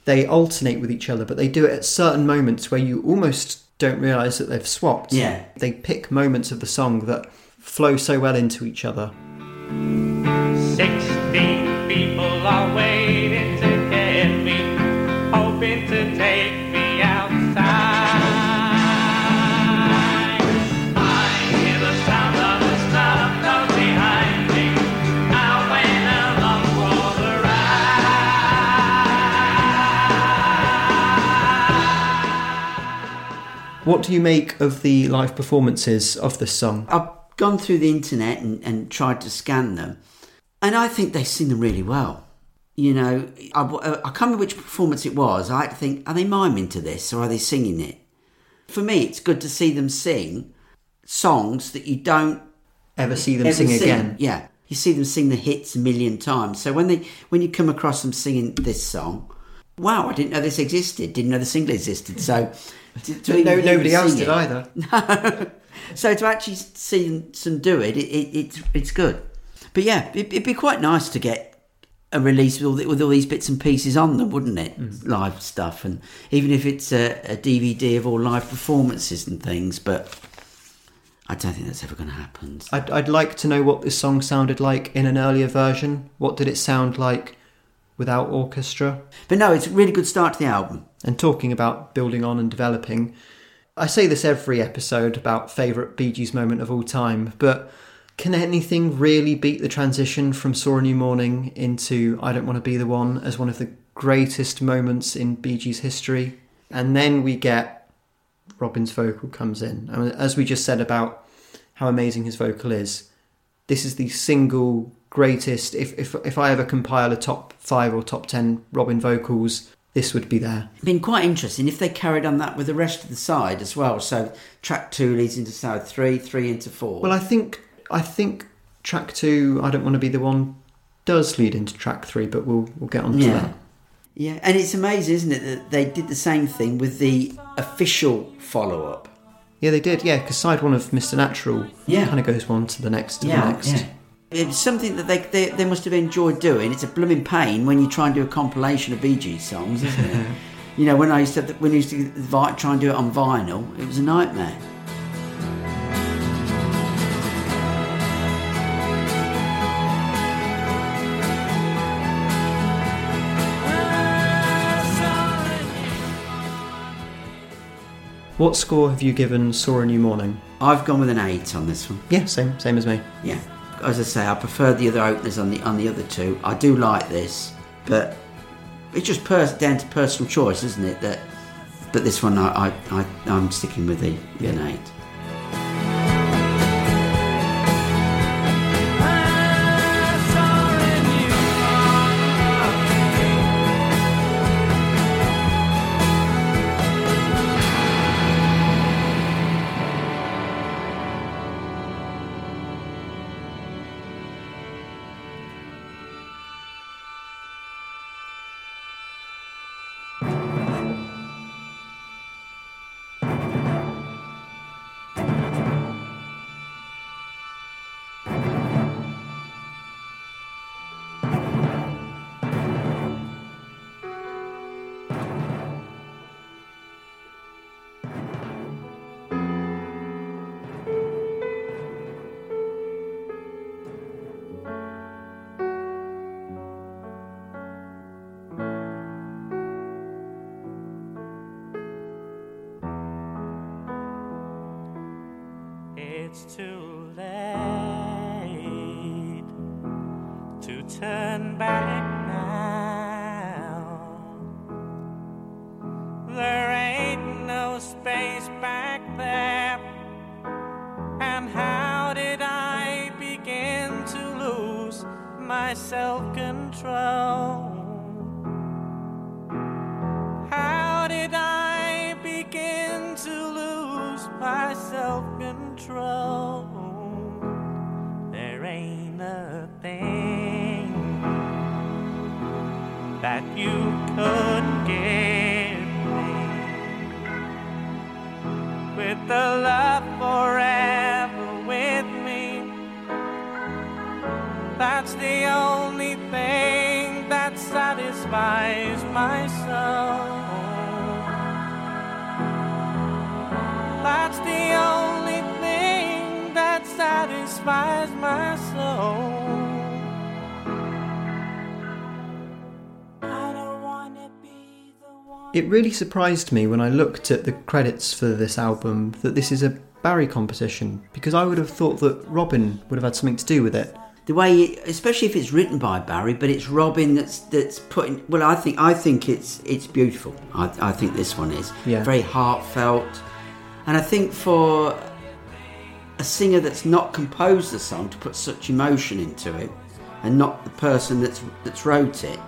they alternate with each other, but they do it at certain moments where you almost don't realize that they've swapped. Yeah. They pick moments of the song that flow so well into each other. Sixteen people are waiting to get me, hoping to take me outside. I hear the sound of the stuff down behind me. I went along for the ride. What do you make of the live performances of this song? I've gone through the internet and, and tried to scan them, and I think they sing them really well. You know, I, uh, I can't remember which performance it was. I had to think, are they miming to this or are they singing it? For me, it's good to see them sing songs that you don't Ever see them ever sing sing. again? Yeah, you see them sing the hits a million times. So when they when you come across them singing this song, wow, I didn't know this existed. Didn't know the single existed. So to, to No, nobody else did it- either. so to actually see them, some do it, it, it it's it's good. But yeah, it, it'd be quite nice to get a release with all, the, with all these bits and pieces on them, wouldn't it? Mm. Live stuff, and even if it's a, a DVD of all live performances and things. But I don't think that's ever going to happen. I'd, I'd like to know what this song sounded like in an earlier version. What did it sound like without orchestra? But no, it's a really good start to the album. And talking about building on and developing, I say this every episode about favourite Bee Gees moment of all time, but can anything really beat the transition from Saw a New Morning into I Don't Want to Be the One as one of the greatest moments in Bee Gees history? And then we get Robin's vocal comes in. I mean, as we just said about how amazing his vocal is, this is the single greatest. If, if, if I ever compile a top five or top ten Robin vocals, this would be there. Been quite interesting if they carried on that with the rest of the side as well. So track two leads into side three, three into four. Well, I think I think track two, I don't want to be the one, does lead into track three, but we'll we'll get on to Yeah. that. Yeah, and it's amazing, isn't it, that they did the same thing with the official follow up. Yeah, they did. Yeah, because side one of Mr. Natural Yeah. kind of goes one to the next to the next. yeah. It's something that they, they they must have enjoyed doing. It's a blooming pain when you try and do a compilation of Bee Gees songs, isn't it? you know, when I used to when I used to try and do it on vinyl, it was a nightmare. What score have you given Saw a New Morning? I've gone with an eight on this one. Yeah, same same as me. Yeah, as I say, I prefer the other openers on the on the other two. I do like this, but it's just pers- down to personal choice, isn't it? That, but this one, I, I, I I'm sticking with the with an eight. It's too late to turn back satisfies my soul. That's the only thing that satisfies my soul. It really surprised me when I looked at the credits for this album that this is a Barry composition because I would have thought that Robin would have had something to do with it. The way, especially if it's written by Barry, but it's Robin that's that's putting. Well, I think I think it's it's beautiful. I, I think this one is Yeah. very heartfelt, and I think for a singer that's not composed the song to put such emotion into it, and not the person that's that's wrote it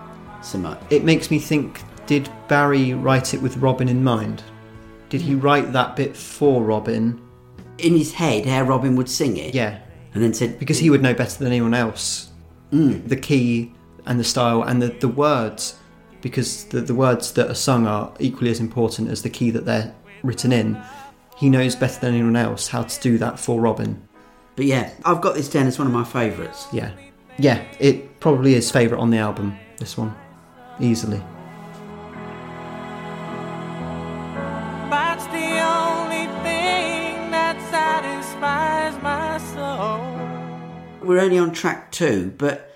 so much. It makes me think did Barry write it with Robin in mind? Did he write that bit for Robin? In his head, how Robin would sing it, Yeah, and then said because he would know better than anyone else mm. the key and the style and the, the words because the, the words that are sung are equally as important as the key that they're written in. He knows better than anyone else how to do that for robin. But yeah, I've got this down as one of my favourites. yeah. Yeah it probably is favourite on the album this one easily we're only on track two, but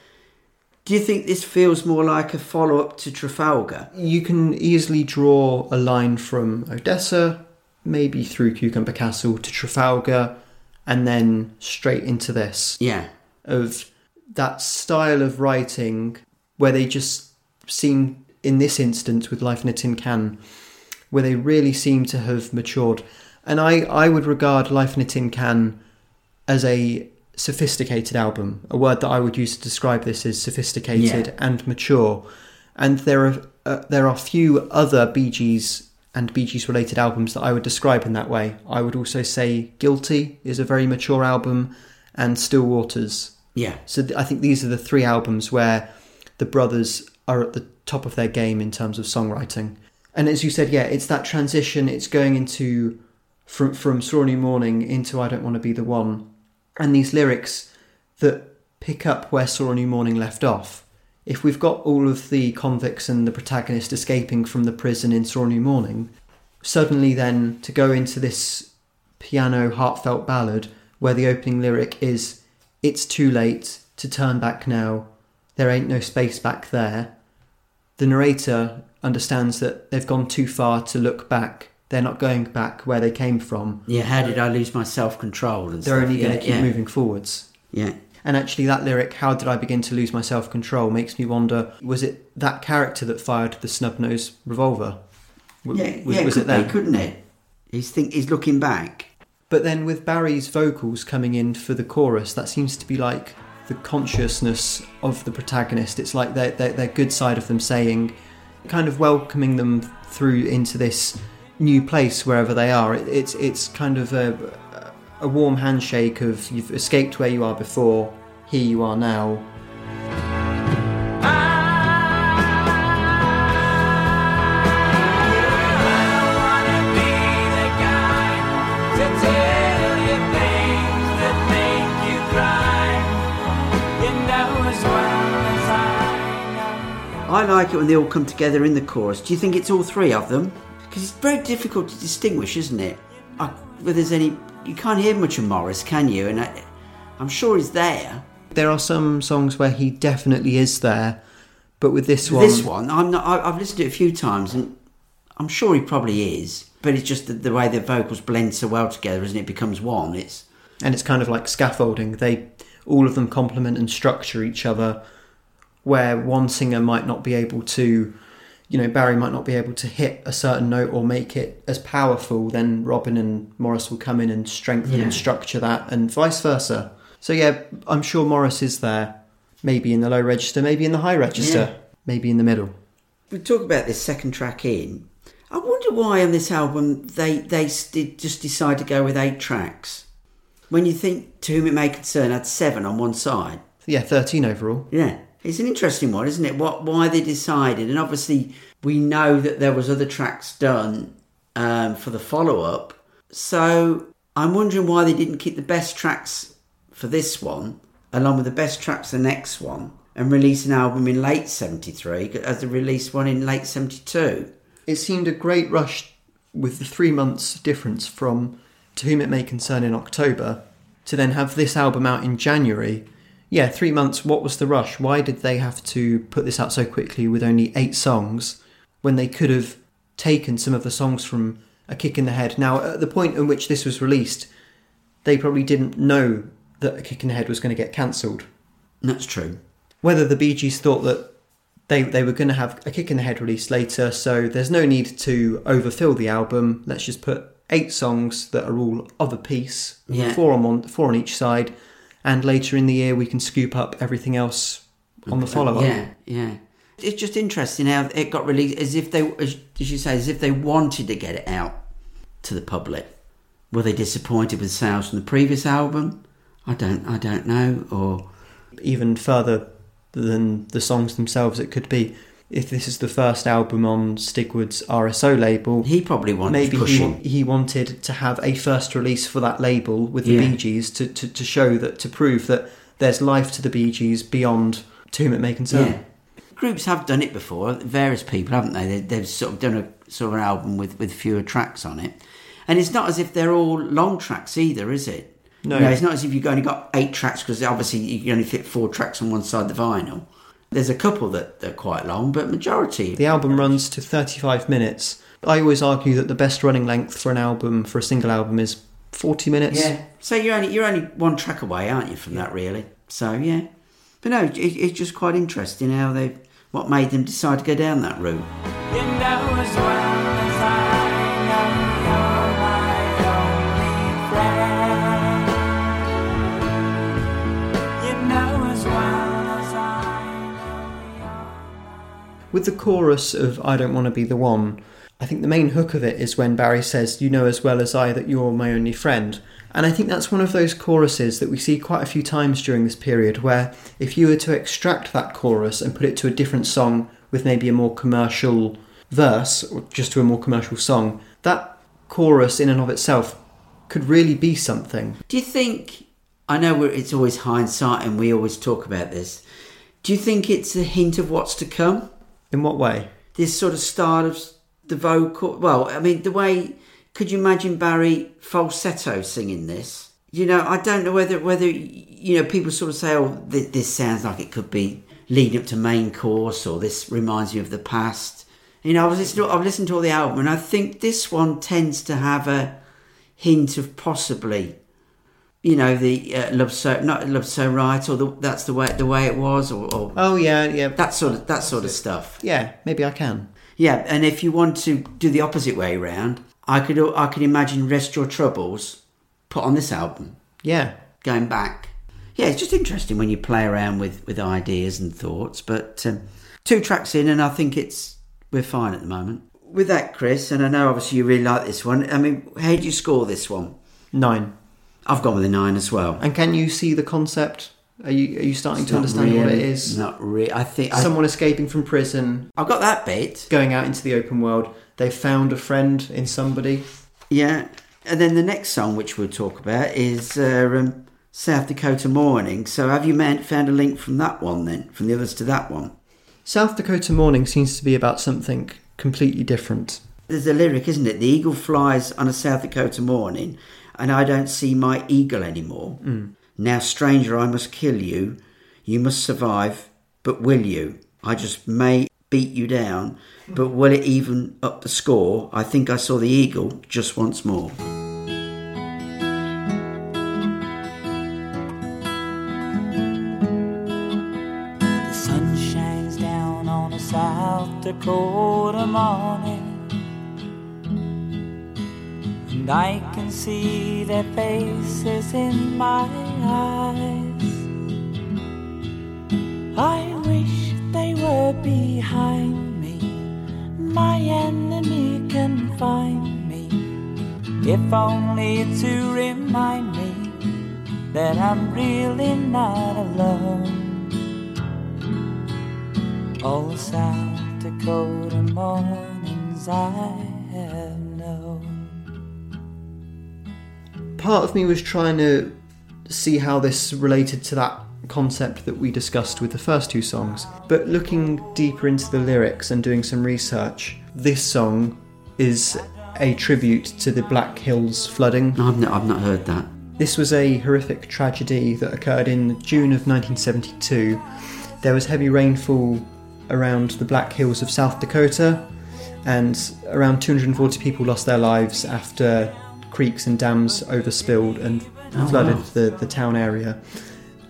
do you think this feels more like a follow up to Trafalgar? You can easily draw a line from Odessa, maybe through Cucumber Castle to Trafalgar, and then straight into this. Yeah. of that style of writing where they just seem in this instance with life in a tin can where they really seem to have matured and i i would regard life in a tin can as a sophisticated album a word that i would use to describe this is sophisticated Yeah. and mature and there are uh, there are few other Bee Gees and Bee Gees related albums that I would describe in that way. I would also say Guilty is a very mature album, and Still Waters Yeah. so th- I think these are the three albums where the brothers are at the top of their game in terms of songwriting. And as you said, yeah, it's that transition. It's going into from from Saw Morning into I Don't Want to Be the One, and these lyrics that pick up where Saw New Morning left off. If we've got all of the convicts and the protagonist escaping from the prison in Saw New Morning, suddenly then to go into this piano heartfelt ballad where the opening lyric is it's too late to turn back now. There ain't no space back there. The narrator understands that they've gone too far to look back they're not going back where they came from Yeah. How did uh, I lose my self control? They're stuff? only going Yeah, to keep yeah. moving forwards Yeah. and actually that lyric how did i begin to lose my self-control makes me wonder was it that character that fired the snub-nosed revolver W- Yeah. was, yeah. was could it them be, couldn't it? He's think he's looking back. But then with Barry's vocals coming in for the chorus, that seems to be like the consciousness of the protagonist. It's like their, their, their good side of them saying, kind of welcoming them through into this new place wherever they are. It, it's, it's kind of a, a warm handshake of you've escaped where you are before, here you are now. I like it when they all come together in the chorus. Do you think it's all three of them? Because it's very difficult to distinguish, isn't it? I, whether there's any, you can't hear much of Maurice, can you? And I, I'm sure he's there. There are some songs where he definitely is there, but with this one, This one, I'm not. I, I've listened to it a few times, and I'm sure he probably is. But it's just the, the way the vocals blend so well together, isn't it? it becomes one. It's and it's kind of like scaffolding. They all of them complement and structure each other. Where one singer might not be able to, you know, Barry might not be able to hit a certain note or make it as powerful, then Robin and Maurice will come in and strengthen Yeah. and structure that, and vice versa. So yeah, I'm sure Maurice is there, maybe in the low register, maybe in the high register, Yeah. maybe in the middle. we talk about this second track in. I wonder why on this album they they did just decide to go with eight tracks. When you think To Whom It May Concern had seven on one side. Yeah, 13 overall. Yeah, it's an interesting one, isn't it? What why they decided, and obviously we know that there was other tracks done um, for the follow up. So I'm wondering why they didn't keep the best tracks for this one, along with the best tracks the next one, and release an album in late '73 as they released one in late '72. It seemed a great rush with the three months difference from To Whom It May Concern in October to then have this album out in January. Yeah, three months. What was the rush? Why did they have to put this out so quickly with only eight songs when they could have taken some of the songs from A Kick in the Head? Now, at the point in which this was released, they probably didn't know that A Kick in the Head was going to get cancelled. That's true. whether the Bee Gees thought that they they were going to have a kick in the head release later, so there's no need to overfill the album. Let's just put eight songs that are all of a piece, Yeah. four on one, four on each side, and later in the year we can scoop up everything else on the follow up. Yeah, yeah. It's just interesting how it got released as if they, as you say, as if they wanted to get it out to the public. Were they disappointed with sales from the previous album? I don't, I don't know. Or Even further than the songs themselves, it could be if this is the first album on Stigwood's RSO label. he probably wanted maybe he, pushing. wa- he wanted to have a first release for that label with the Yeah. Bee Gees to, to, to show that to prove that there's life to the Bee Gees beyond to whom it may concern. Yeah. Groups have done it before. Various people, haven't they? they? They've sort of done a sort of an album with with fewer tracks on it, and it's not as if they're all long tracks either, is it? No. You know, it's not as if you've only got eight tracks because obviously you can only fit four tracks on one side of the vinyl. There's a couple that that are quite long, but majority. The album runs to 35 minutes. I always argue that the best running length for an album, for a single album, is 40 minutes. Yeah. So you're only you're only one track away, aren't you, from that really? So yeah. But no, it, it's just quite interesting how they what made them decide to go down that route. With the chorus of I Don't Want to Be the One, I think the main hook of it is when Barry says, You know as well as I that you're my only friend. And I think that's one of those choruses that we see quite a few times during this period where if you were to extract that chorus and put it to a different song with maybe a more commercial verse, or just to a more commercial song, that chorus in and of itself could really be something. Do you think? I know it's always hindsight, and we always talk about this. Do you think it's a hint of what's to come? In what way? This sort of style of the vocal. Well, I mean, the way. Could you imagine Barry falsetto singing this? You know, I don't know whether whether you know people sort of say, "Oh, th- this sounds like it could be leading up to main course," or "This reminds me of the past." You know, I was listening. To, I've listened to all the album, and I think this one tends to have a hint of possibly you know the uh, love so not love so right or the, that's the way the way it was or, or Oh, yeah, yeah. that sort of that sort of stuff yeah, maybe I can. yeah and if you want to do the opposite way round i could i could imagine rest your troubles put on this album Yeah. going back yeah it's just interesting when you play around with with ideas and thoughts but um, two tracks in and i think it's we're fine at the moment with that chris and i know obviously you really like this one i mean how do you score this one Nine. I've gone with a nine as well And can you see the concept? Are you are you starting to Not understand what it is? Not really. I think I, Someone escaping from prison, I've got that bit. going out into the open world. They've found a friend in somebody. Yeah. And then the next song, which we'll talk about, is uh, um, South Dakota Morning. So have you found a link from that one then, from the others to that one? South Dakota Morning seems to be about something completely different. There's a lyric, isn't it? The eagle flies on a South Dakota morning, and I don't see my eagle anymore. Hmm. Now, stranger, I must kill you. You must survive, but will you? I just may beat you down, but will it even up the score? I think I saw the eagle just once more. The sun shines down on a South Dakota morning. And I can see their faces in my eyes. I wish they were behind me. My enemy can find me. If only to remind me that I'm really not alone. All South Dakota mornings I Part of me was trying to see how this related to that concept that we discussed with the first two songs. But looking deeper into the lyrics and doing some research, this song is a tribute to the Black Hills flooding. I've not, I've not heard that. This was a horrific tragedy that occurred in June of 1972. There was heavy rainfall around the Black Hills of South Dakota, and around 240 people lost their lives after creeks and dams overspilled and oh, flooded the, the town area.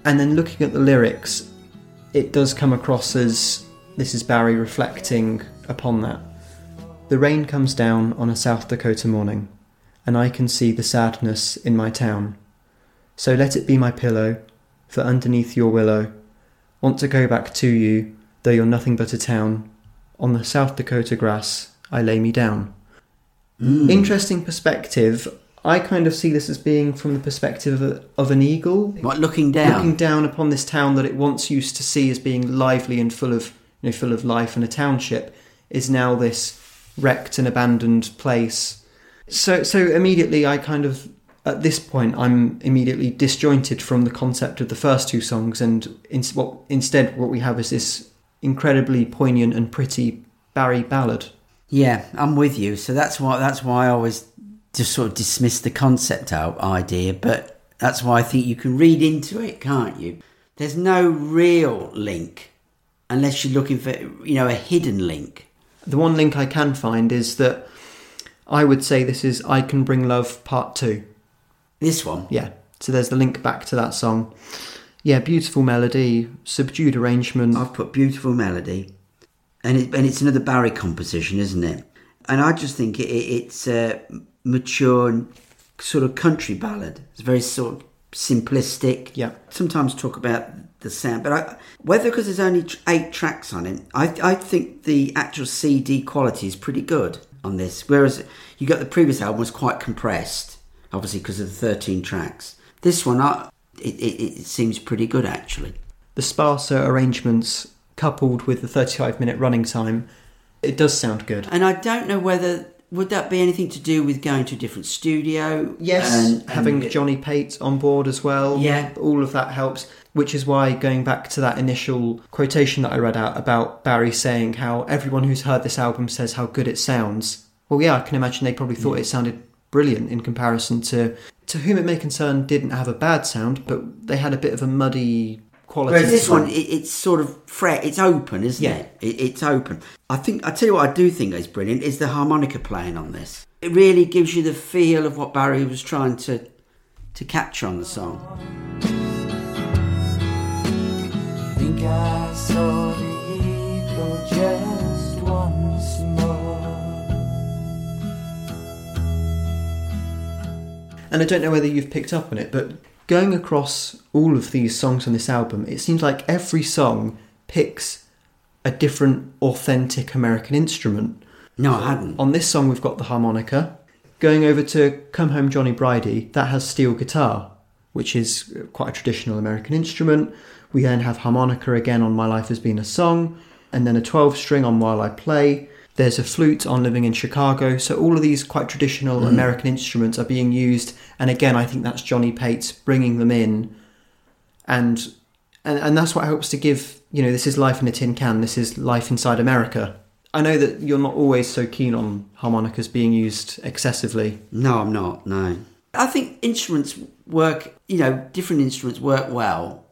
And then looking at the lyrics, it does come across as this is Barry reflecting upon that. The rain comes down on a South Dakota morning and I can see the sadness in my town. So let it be my pillow, for underneath your willow, want to go back to you, though you're nothing but a town. On the South Dakota grass, I lay me down. Mm. Interesting perspective. I kind of see this as being from the perspective of, a, of an eagle, What, looking down? looking down upon this town that it once used to see as being lively and full of you know full of life and a township is now this wrecked and abandoned place so so immediately i kind of at this point i'm immediately disjointed from the concept of the first two songs and in, what, instead what we have is this incredibly poignant and pretty barry ballad Yeah, I'm with you. So that's why that's why I always just sort of dismiss the concept out idea. But That's why I think you can read into it, can't you? There's no real link unless you're looking for, you know, a hidden link. The one link I can find is that I would say this is I Can Bring Love Part 2. This one, Yeah. So there's the link back to that song. Yeah, beautiful melody, subdued arrangement. I've put beautiful melody, and it, and it's another Barry composition, isn't it? And I just think it, it, it's a mature sort of country ballad. It's very sort of simplistic. Yeah. Sometimes talk about the sound, but I, whether because there's only eight tracks on it, I I think the actual CD quality is pretty good on this. Whereas you got the previous album was quite compressed, obviously because of the thirteen tracks. This one, I, it, it, it seems pretty good actually. The sparser arrangements coupled with the 35 minute running time, it does sound good. And I don't know whether would that be anything to do with going to a different studio. and, and- having Johnny Pate on board as well. Yeah. All of that helps, which is why going back to that initial quotation that I read out about Barry saying how everyone who's heard this album says how good it sounds. Well, yeah, I can imagine they probably thought it sounded brilliant in comparison to to whom it may concern didn't have a bad sound, but they had a bit of a muddy quality. Whereas this one, it, it's sort of fret. It's open, isn't Yeah. it? it? It's open. I think. I tell you what, I do think is brilliant is the harmonica playing on this. It really gives you the feel of what Barry was trying to to capture on the song. Think I saw the eagle just once more. And I don't know whether you've picked up on it, but going across all of these songs on this album, it seems like every song picks a different authentic American instrument. No, I hadn't. On this song, we've got the harmonica. Going over to Come Home Johnny Bridie, that has steel guitar, which is quite a traditional American instrument. We then have harmonica again on My Life Has Been a Song, and then a 12 string on While I Play. There's a flute on Living in Chicago. So all of these quite traditional mm. American instruments are being used. And again, I think that's Johnny Pate's bringing them in. And, and and that's what helps to give, you know, this is life in a tin can. This is life inside America. I know that you're not always so keen on harmonicas being used excessively. No, I'm not. No. I think instruments work. You know, different instruments work well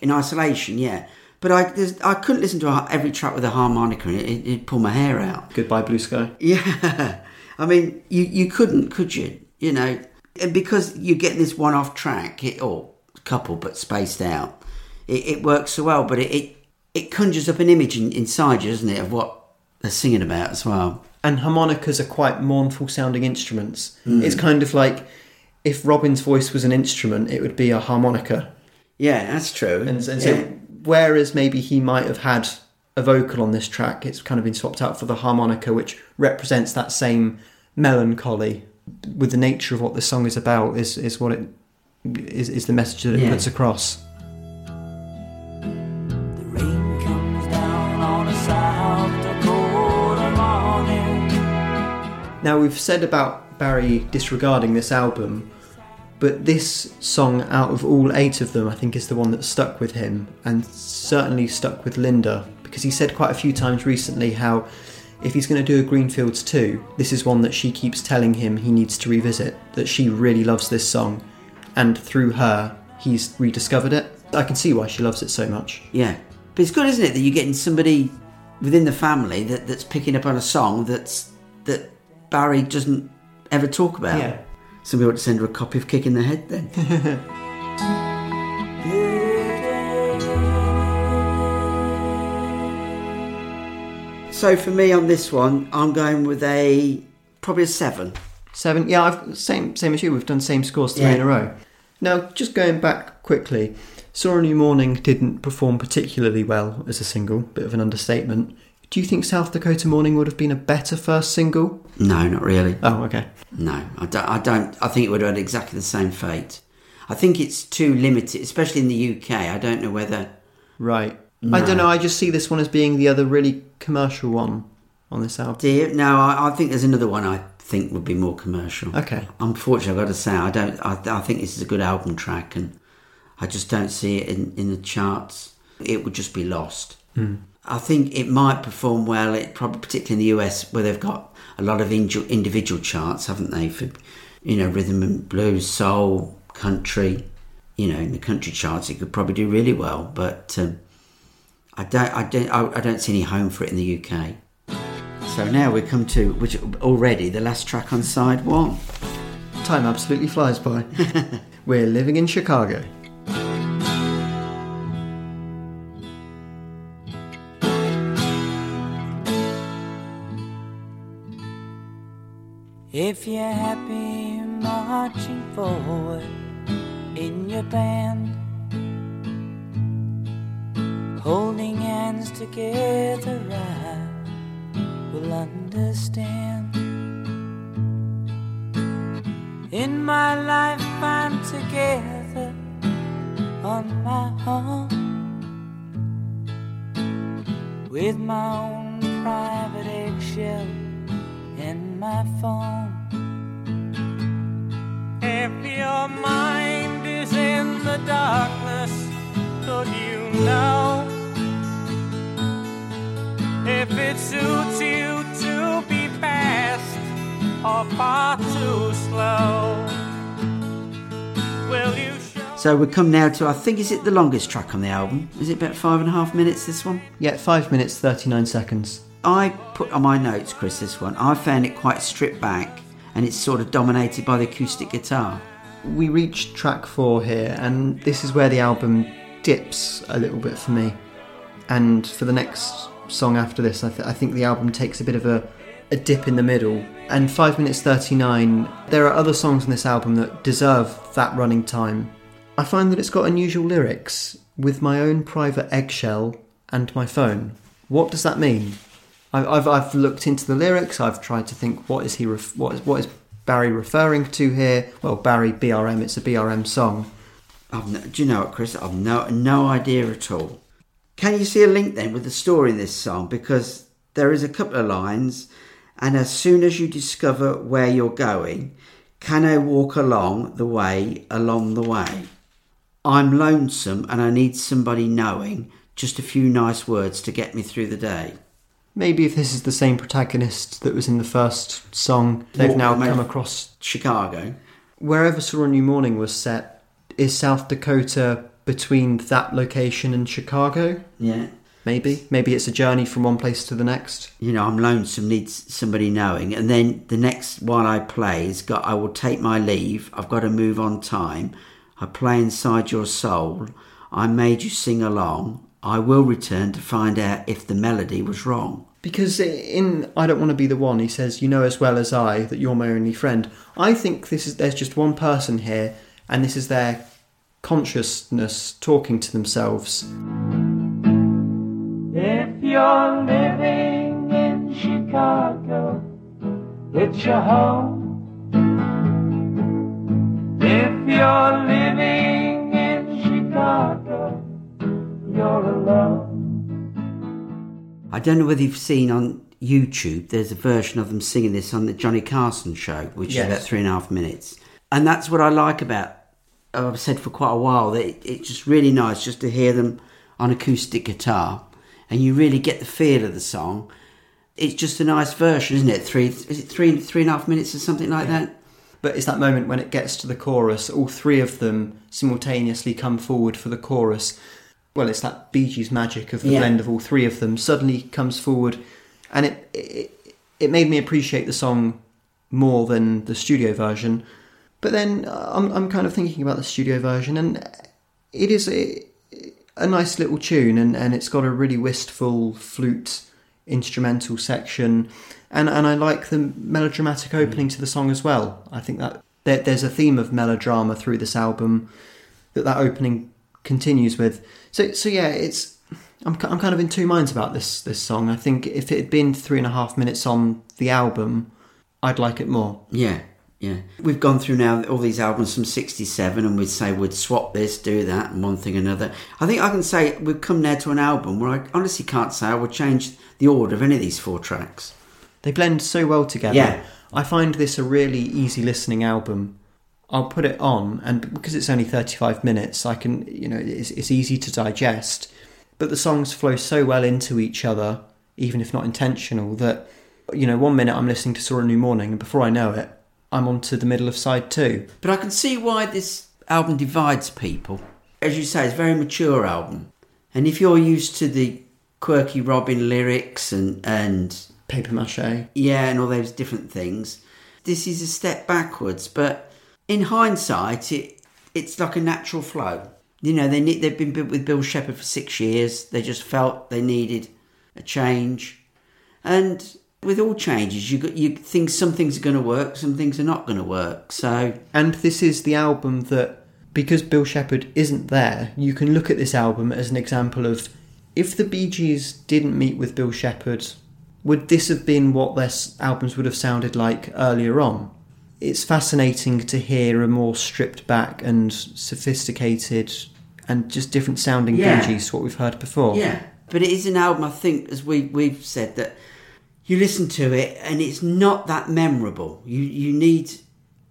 in isolation. Yeah. But I, I couldn't listen to a- every track with a harmonica and it, it, it'd pull my hair out. Goodbye, Blue Sky. Yeah, I mean, you you couldn't, could you? You know, and because you're getting this one-off track, it, or couple but spaced out, it, it works so well. But it, it it conjures up an image in, inside you, doesn't it, of what they're singing about as well. And harmonicas are quite mournful sounding instruments. Hmm. It's kind of like if Robin's voice was an instrument, it would be a harmonica. Yeah, that's true. And, and yeah. So, whereas maybe he might have had a vocal on this track, it's kind of been swapped out for the harmonica, which represents that same melancholy with the nature of what the song is about. Is is what it is, is the message that it Yeah. puts across. The rain comes down on a South Dakota morning. Now we've said about Barry disregarding this album, but this song out of all eight of them, I think is the one that stuck with him, and certainly stuck with Linda, because he said quite a few times recently how if he's going to do a Greenfields 2, this is one that she keeps telling him he needs to revisit, that she really loves this song, and through her, he's rediscovered it. I can see why she loves it so much. Yeah, but it's good, isn't it, that you're getting somebody within the family that, that's picking up on a song that's that Barry doesn't ever talk about. Somebody ought to send her a copy of Kick in the Head then. so for me on this one, I'm going with a probably a seven. Seven. Yeah, I've same same as you. We've done same scores three Yeah. in a row. Now, just going back quickly, Saw a New Morning didn't perform particularly well as a single. Bit of an understatement. Do you think South Dakota Morning would have been a better first single? No, not really. Oh, okay. No, I don't. I don't. I think it would have had exactly the same fate. I think it's too limited, especially in the UK. I don't know whether. Right. I don't know. I just see this one as being the other really commercial one on this album. Do you? No, I, I think there's another one. I think would be more commercial. Okay. Unfortunately, I've got to say, I don't. I, I think this is a good album track, and I just don't see it in, in the charts. It would just be lost. Hmm. I think it might perform well, it probably particularly in the US, where they've got a lot of individual charts, haven't they? For you know, rhythm and blues, soul, country. you know, in the country charts, it could probably do really well. But um, I don't, I don't, I, I don't see any home for it in the UK. So now we come to which already the last track on side one. Time absolutely flies by. We're living in Chicago. If you're happy marching forward in your band, holding hands together, I will understand. In my life, I'm together on my own with my own private eggshell and my phone. If your mind is in the darkness, could you know if it suits you to be fast or far too slow? Will you? So we come now to I think is it the longest track on the album? Is it about five and a half minutes? This one. Yeah, 5 minutes 39 seconds. I put on my notes, Chris, this one. I found it quite stripped back and it's sort of dominated by the acoustic guitar. We reached track 4 here, and this is where the album dips a little bit for me. And for the next song after this, I, th- I think the album takes a bit of a, a dip in the middle. And 5 minutes 39, there are other songs on this album that deserve that running time. I find that it's got unusual lyrics with my own private eggshell and my phone. What does that mean? I- I've, I've looked into the lyrics. I've tried to think what is he ref- what is what is Barry referring to here? Well, Barry BRM. It's a BRM song. I've no, do you know what, Chris? I've no no idea at all. Can you see a link then with the story in this song? Because there is a couple of lines, and as soon as you discover where you're going, can I walk along the way, along the way? I'm lonesome and I need somebody knowing just a few nice words to get me through the day. Maybe if this is the same protagonist that was in the first song, they've Walk now come across Chicago. wherever Saw a New Morning was set. Is South Dakota between that location and Chicago? Yeah. Maybe. Maybe it's a journey from one place to the next. you know, I'm lonesome, needs somebody knowing. And then the next one I play is got, I will take my leave. I've got to move on time. I play inside your soul. I made you sing along. I will return to find out if the melody was wrong. Because in I Don't Want to Be the One, he says, You know as well as I that you're my only friend. I think this is there's just one person here, and this is their consciousness talking to themselves. If you're living in Chicago, it's your home. If you're living in Chicago, you're alone. I don't know whether you've seen on YouTube, there's a version of them singing this on the Johnny Carson show, which Yes. is about three and a half minutes. And that's what I like about, I've said for quite a while, that it, it's just really nice just to hear them on acoustic guitar and you really get the feel of the song. It's just a nice version, isn't it? Three, is it three, three and a half minutes or something like that? But it's that moment when it gets to the chorus, all three of them simultaneously come forward for the chorus. Well, it's that Bee Gees magic of the Yeah. blend of all three of them suddenly comes forward, and it, it it made me appreciate the song more than the studio version. But then uh, I'm I'm kind of thinking about the studio version, and it is a, a nice little tune, and, and it's got a really wistful flute instrumental section, and and I like the melodramatic opening to the song as well. I think that there, there's a theme of melodrama through this album that that opening continues with. So so yeah, it's I'm I'm kind of in two minds about this this song. I think if it had been three and a half minutes on the album, I'd like it more. Yeah, yeah. We've gone through now all these albums from 67 and we'd say we'd swap this, do that, and one thing another. I think I can say we've come now to an album where I honestly can't say I would change the order of any of these four tracks. They blend so well together. Yeah. I find this a really easy listening album. I'll put it on, and because it's only 35 minutes, I can, you know, it's, it's easy to digest. But the songs flow so well into each other, even if not intentional, that, you know, one minute I'm listening to Saw a New Morning, and before I know it, I'm on to the middle of side two. But I can see why this album divides people. As you say, it's a very mature album. And if you're used to the quirky Robin lyrics and, and Paper mache. yeah, and all those different things, this is a step backwards. But in hindsight, it it's like a natural flow. You know, they need, they've been with Bill Shepherd for six years. They just felt they needed a change, and with all changes, you you think some things are going to work, some things are not going to work. So And this is the album that, because Bill Shepherd isn't there, you can look at this album as an example of if the Bee Gees didn't meet with Bill Shepherd, would this have been what their albums would have sounded like earlier on? It's fascinating to hear a more stripped back and sophisticated and just different sounding Yeah. To what we've heard before. Yeah, but it is an album. I think, as we we've said, that you listen to it and it's not that memorable. You you need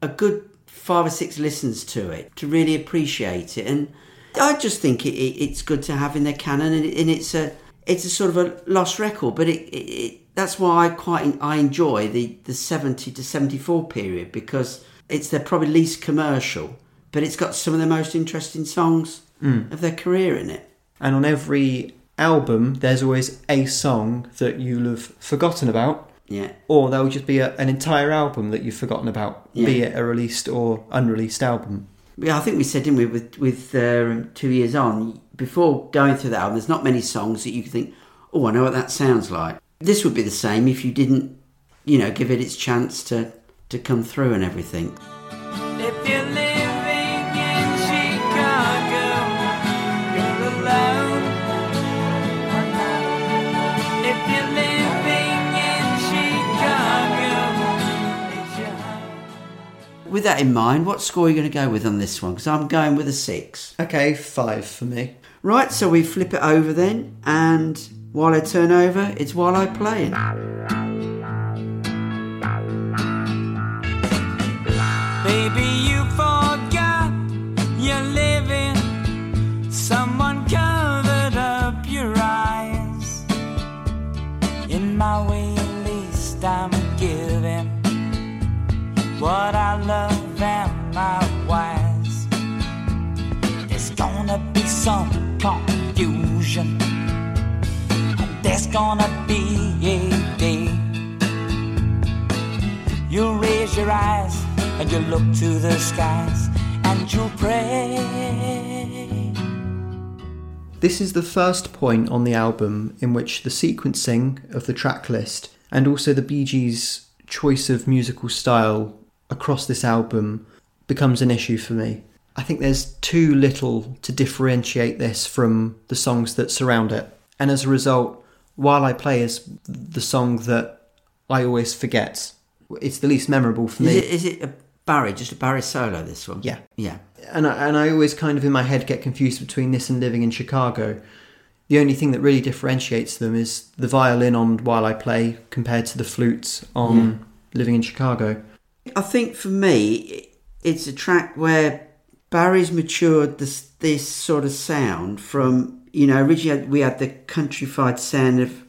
a good five or six listens to it to really appreciate it. And I just think it, it, it's good to have in their canon, and, it, and it's a it's a sort of a lost record. But it, it, it that's why I quite I enjoy the the seventy to seventy four period because it's their probably least commercial, but it's got some of the most interesting songs mm. of their career in it. And on every album, there's always a song that you'll have forgotten about, Yeah. or there'll just be a, an entire album that you've forgotten about, be it a released or unreleased album. Yeah, I think we said, didn't we, with with uh, two years on, before going through that album, there's not many songs that you think, oh, I know what that sounds like. This would be the same if you didn't, you know, give it its chance to to come through and everything. With that in mind, what score are you going to go with on this one? Because I'm going with a six. Okay, five for me. Right, so we flip it over then, and while I turn over, it's while I play it. Baby, you forgot you're living. Someone covered up your eyes. In my way, at least I'm giving what I love and my wise. There's gonna be some confusion, and there's gonna be a day. You'll raise your eyes and you'll look to the skies and you'll pray. This is the first point on the album in which the sequencing of the track list and also the Bee Gees' choice of musical style across this album becomes an issue for me. I think there's too little to differentiate this from the songs that surround it. And as a result, While I Play is the song that I always forget. It's the least memorable for Is me. it, is it a Barry, just a Barry solo, this one? Yeah. Yeah. and I, and I always kind of in my head get confused between this and living in Chicago. The only thing that really differentiates them is the violin on While I Play compared to the flute on Living in Chicago. I think for me, it's a track where Barry's matured this this sort of sound from you know originally we had the countrified sound of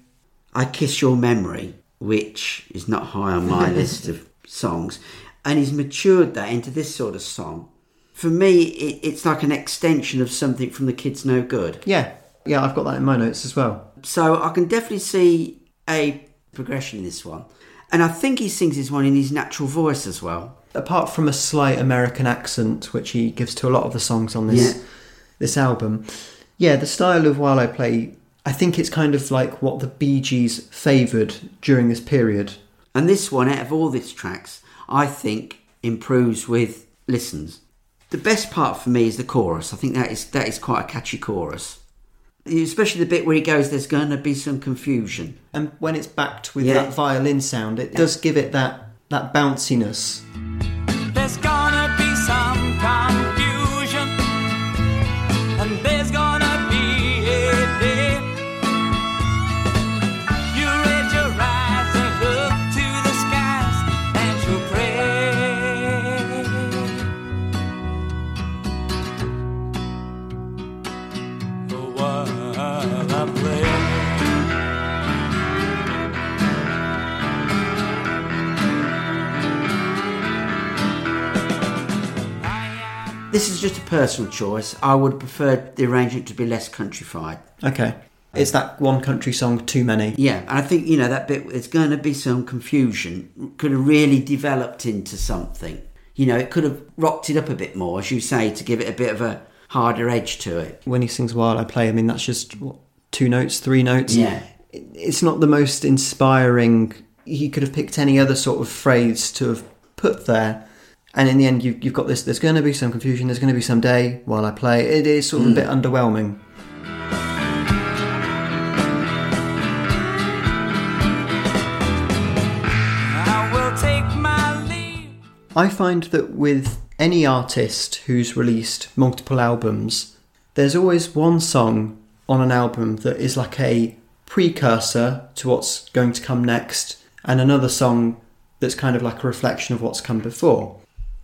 "I Kiss Your Memory," which is not high on my list of songs, and he's matured that into this sort of song. For me, it, it's like an extension of something from "The Kids No Good." Yeah, yeah, I've got that in my notes as well. So I can definitely see a progression in this one, and I think he sings this one in his natural voice as well. Apart from a slight American accent, which he gives to a lot of the songs on this Yeah. this album, yeah, the style of While I Play, I think it's kind of like what the Bee Gees favoured during this period. And this one, out of all these tracks, I think improves with listens. The best part for me is the chorus. I think that is that is quite a catchy chorus, especially the bit where he goes. There's going to be some confusion. And when it's backed with Yeah. that violin sound, it does give it that that bounciness. There's gonna be some confusion, and there's gonna This is just a personal choice. I would prefer the arrangement to be less countrified. Okay. It's that one country song too many? Yeah, and I think you know that bit. There's going to be some confusion. Could have really developed into something. You know, it could have rocked it up a bit more, as you say, to give it a bit of a harder edge to it. When he sings While I Play, I mean, that's just what, two notes, three notes. Yeah. It's not the most inspiring. He could have picked any other sort of phrase to have put there. And in the end, you've, you've got this there's going to be some confusion, there's going to be some day while I play. It is sort of a hmm. bit underwhelming. I will take my leave. I find that with any artist who's released multiple albums, there's always one song on an album that is like a precursor to what's going to come next, and another song that's kind of like a reflection of what's come before.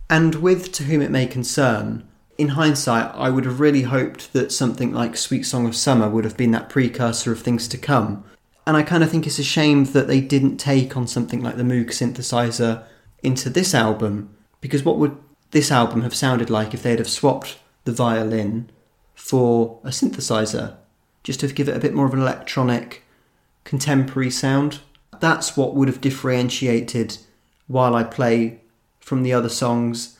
And with To Whom It May Concern, in hindsight, I would have really hoped that something like Sweet Song of Summer would have been that precursor of things to come. And I kind of think it's a shame that they didn't take on something like the Moog synthesizer into this album, because what would this album have sounded like if they'd have swapped the violin for a synthesizer? Just to give it a bit more of an electronic, contemporary sound. That's what would have differentiated While I Play from the other songs.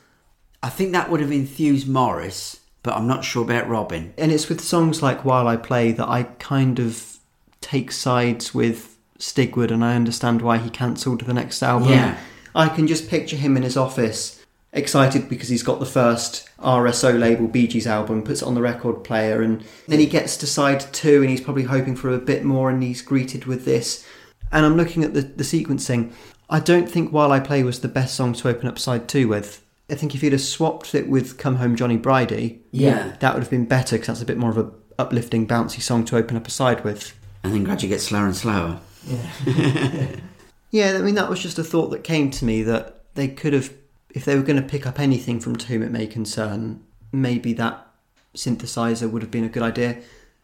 I think that would have enthused Maurice, but I'm not sure about Robin. And it's with songs like While I Play that I kind of take sides with Stigwood and I understand why he cancelled the next album. Yeah. I can just picture him in his office, excited because he's got the first RSO label Bee Gees album, puts it on the record player, and then he gets to side two and he's probably hoping for a bit more and he's greeted with this. And I'm looking at the, the sequencing. I don't think While I Play was the best song to open up side two with. I think if you'd have swapped it with Come Home Johnny Bridie, Yeah. that would have been better because that's a bit more of a uplifting, bouncy song to open up a side with. And then gradually get slower and slower. Yeah. yeah, I mean that was just a thought that came to me that they could have, if they were going to pick up anything from To Whom It May Concern, maybe that synthesizer would have been a good idea.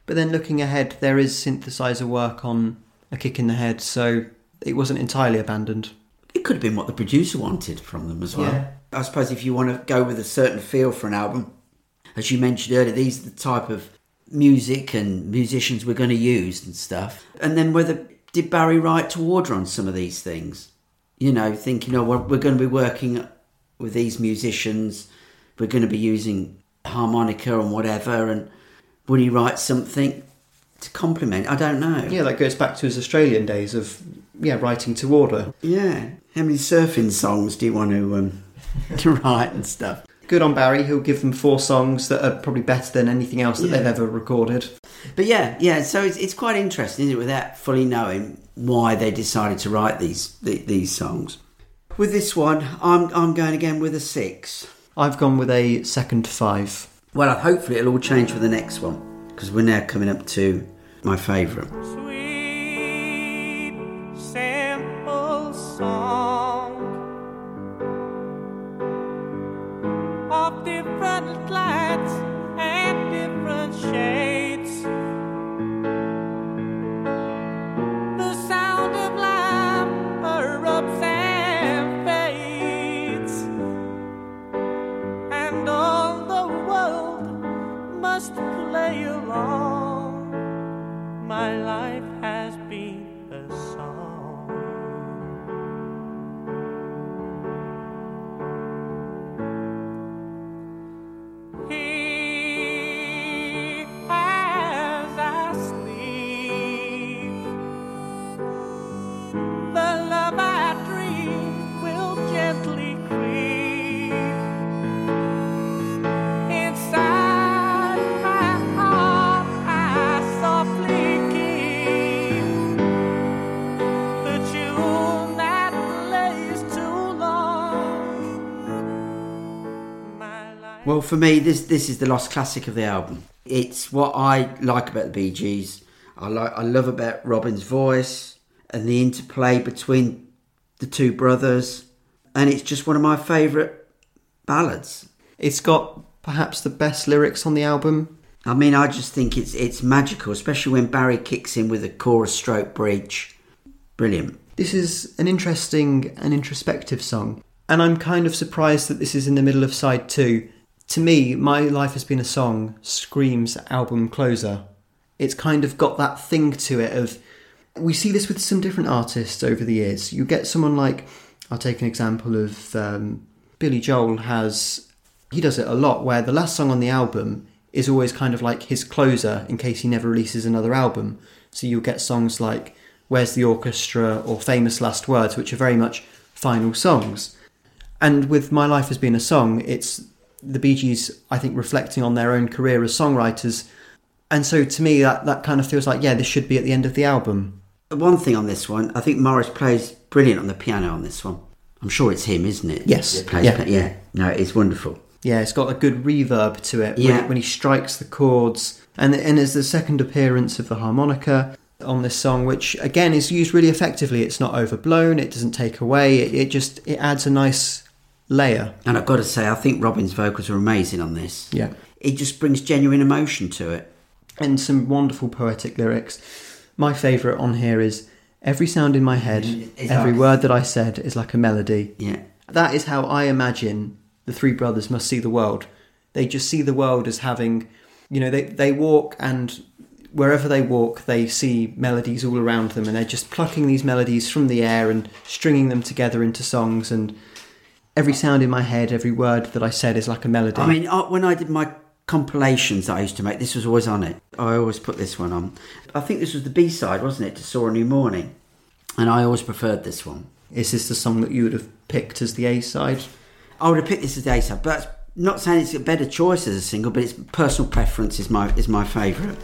But then looking ahead, there is synthesizer work on A Kick in the Head, so it wasn't entirely abandoned. It could have been what the producer wanted from them as well. Yeah. I suppose if you want to go with a certain feel for an album, as you mentioned earlier, these are the type of music and musicians we're going to use and stuff. And then whether did Barry write to order on some of these things? You know, thinking, oh, we're going to be working with these musicians, we're going to be using harmonica and whatever, and would he write something to complement? I don't know. Yeah, that goes back to his Australian days of yeah writing to order. Yeah. How many surfing songs do you want to um, to write and stuff? Good on Barry, he'll give them four songs that are probably better than anything else that Yeah. they've ever recorded. But yeah, yeah. So it's, it's quite interesting, isn't it, without fully knowing why they decided to write these the, these songs. With this one, I'm I'm going again with a six. I've gone with a second five. Well, hopefully it'll all change for the next one because we're now coming up to my favourite. Well, for me, this this is the lost classic of the album. It's what I like about the Bee Gees. I like I love about Robin's voice and the interplay between the two brothers, and it's just one of my favourite ballads. It's got perhaps the best lyrics on the album. I mean, I just think it's it's magical, especially when Barry kicks in with a chorus stroke bridge. Brilliant. This is an interesting and introspective song, and I'm kind of surprised that this is in the middle of side two. To me, My Life Has Been a Song screams album closer. It's kind of got that thing to it of. We see this with some different artists over the years. You get someone like, I'll take an example of um, Billy Joel has. He does it a lot where the last song on the album is always kind of like his closer in case he never releases another album. So you'll get songs like Where's the Orchestra or Famous Last Words, which are very much final songs. And with My Life Has Been a Song, it's the Bee Gees, I think, reflecting on their own career as songwriters. And so to me, that, that kind of feels like, yeah, this should be at the end of the album. One thing on this one, I think Maurice plays brilliant on the piano on this one. I'm sure it's him, isn't it? Yes. Plays Yeah. yeah. No, it's wonderful. Yeah, it's got a good reverb to it when, Yeah. when he strikes the chords. And, and there's the second appearance of the harmonica on this song, which again is used really effectively. It's not overblown, it doesn't take away, it, it just it adds a nice layer. And I've got to say, I think Robin's vocals are amazing on this. Yeah. It just brings genuine emotion to it. and some wonderful poetic lyrics. My favourite on here is Every sound in my head, It's every like- word that I said is like a melody. Yeah. That is how I imagine the three brothers must see the world. They just see the world as having, you know, they, they walk and wherever they walk, they see melodies all around them and they're just plucking these melodies from the air and stringing them together into songs. And every sound in my head, every word that I said is like a melody. I mean, uh, when I did my compilations that I used to make, this was always on it. I always put this one on. I think this was the B side, wasn't it, to Saw a New Morning? And I always preferred this one. is this the song that you would have picked as the A side? I would have picked this as the A side, but that's not saying it's a better choice as a single, but it's personal preference is my is my favourite.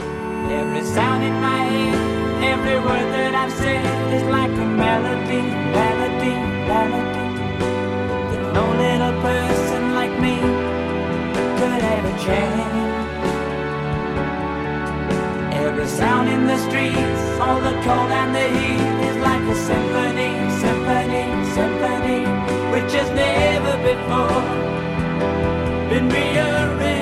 Every sound in my head, every word that I've said is like a melody, melody, melody. No little person like me could ever change. Every sound in the streets, all the cold and the heat is like a symphony, symphony, symphony, which has never before been rearranged.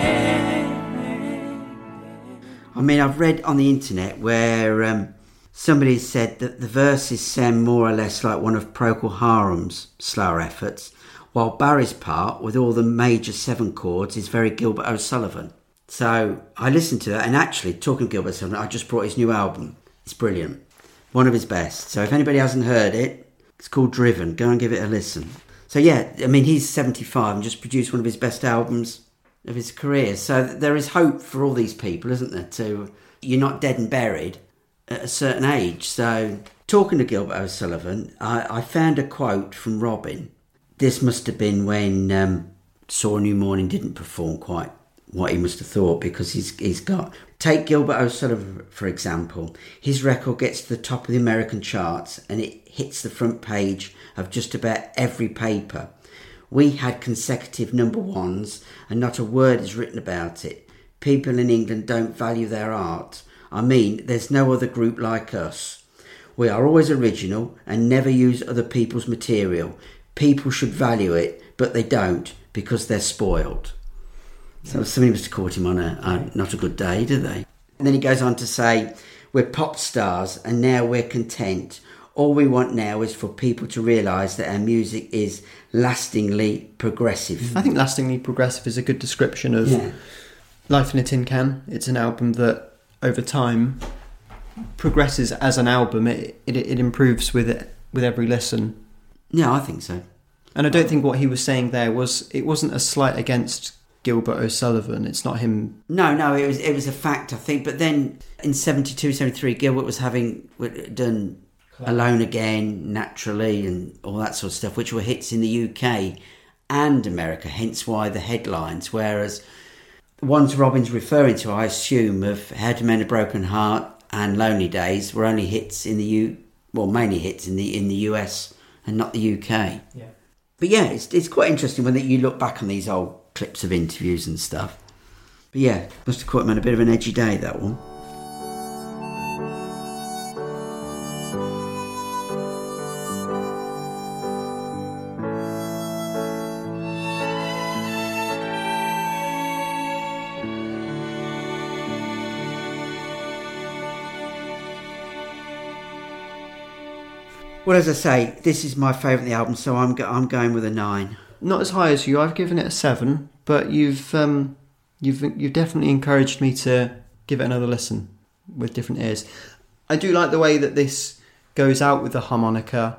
I mean, I've read on the internet where um, somebody said that the verses sound more or less like one of Procol Harum's slower efforts, while Barry's part, with all the major seven chords, is very Gilbert O'Sullivan. So I listened to that, and actually, talking Gilbert O'Sullivan, I just brought his new album. It's brilliant, one of his best. So if anybody hasn't heard it, it's called Driven. Go and give it a listen. So yeah, I mean, he's 75 and just produced one of his best albums of his career. So there is hope for all these people, isn't there? To you're not dead and buried at a certain age. So talking to Gilbert O'Sullivan, I, I found a quote from Robin. This must have been when um, Saw New Morning didn't perform quite what he must have thought because he's he's got take Gilbert O'Sullivan for example. His record gets to the top of the American charts and it hits the front page of just about every paper. We had consecutive number ones and not a word is written about it. People in England don't value their art. I mean, there's no other group like us. We are always original and never use other people's material. People should value it, but they don't because they're spoiled. So somebody must have caught him on a, a not a good day, did they? And then he goes on to say, "We're pop stars, and now we're content. All we want now is for people to realise that our music is lastingly progressive." I think Lastingly Progressive is a good description of Yeah. Life in a Tin Can. It's an album that over time progresses as an album. It, it, it improves with it, with every listen. Yeah, I think so. And I don't think what he was saying there was it wasn't a slight against Gilbert O'Sullivan. It's not him. No, no, it was it was a fact, I think. But then in 72, 73, Gilbert was having done Alone Again, Naturally, and all that sort of stuff, which were hits in the UK and America. Hence why the headlines. Whereas the ones Robin's referring to, I assume, of How to Mend a Broken Heart and Lonely Days were only hits in the U, well, mainly hits in the in the US and not the UK. Yeah. But yeah, it's, it's quite interesting when you look back on these old clips of interviews and stuff. But yeah, must have caught him on a bit of an edgy day, that one. Well, as I say, this is my favourite of the album, so I'm go- I'm going with a nine. Not as high as you. I've given it a seven, but you've um, you've you've definitely encouraged me to give it another listen with different ears. I do like the way that this goes out with the harmonica.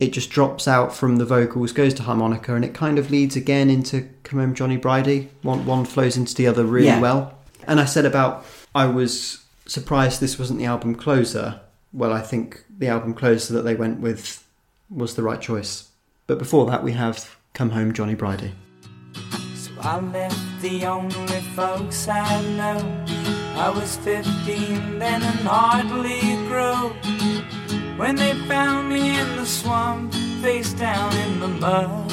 It just drops out from the vocals, goes to harmonica, and it kind of leads again into "Come Home, Johnny Bridie." One one flows into the other really Yeah. well. And I said about I was surprised this wasn't the album closer. Well, I think the album closer that they went with was the right choice. But before that, we have "Come Home, Johnny Bridie." So I left the only folks I know. I was 15 then and hardly grew. When they found me in the swamp, face down in the mud.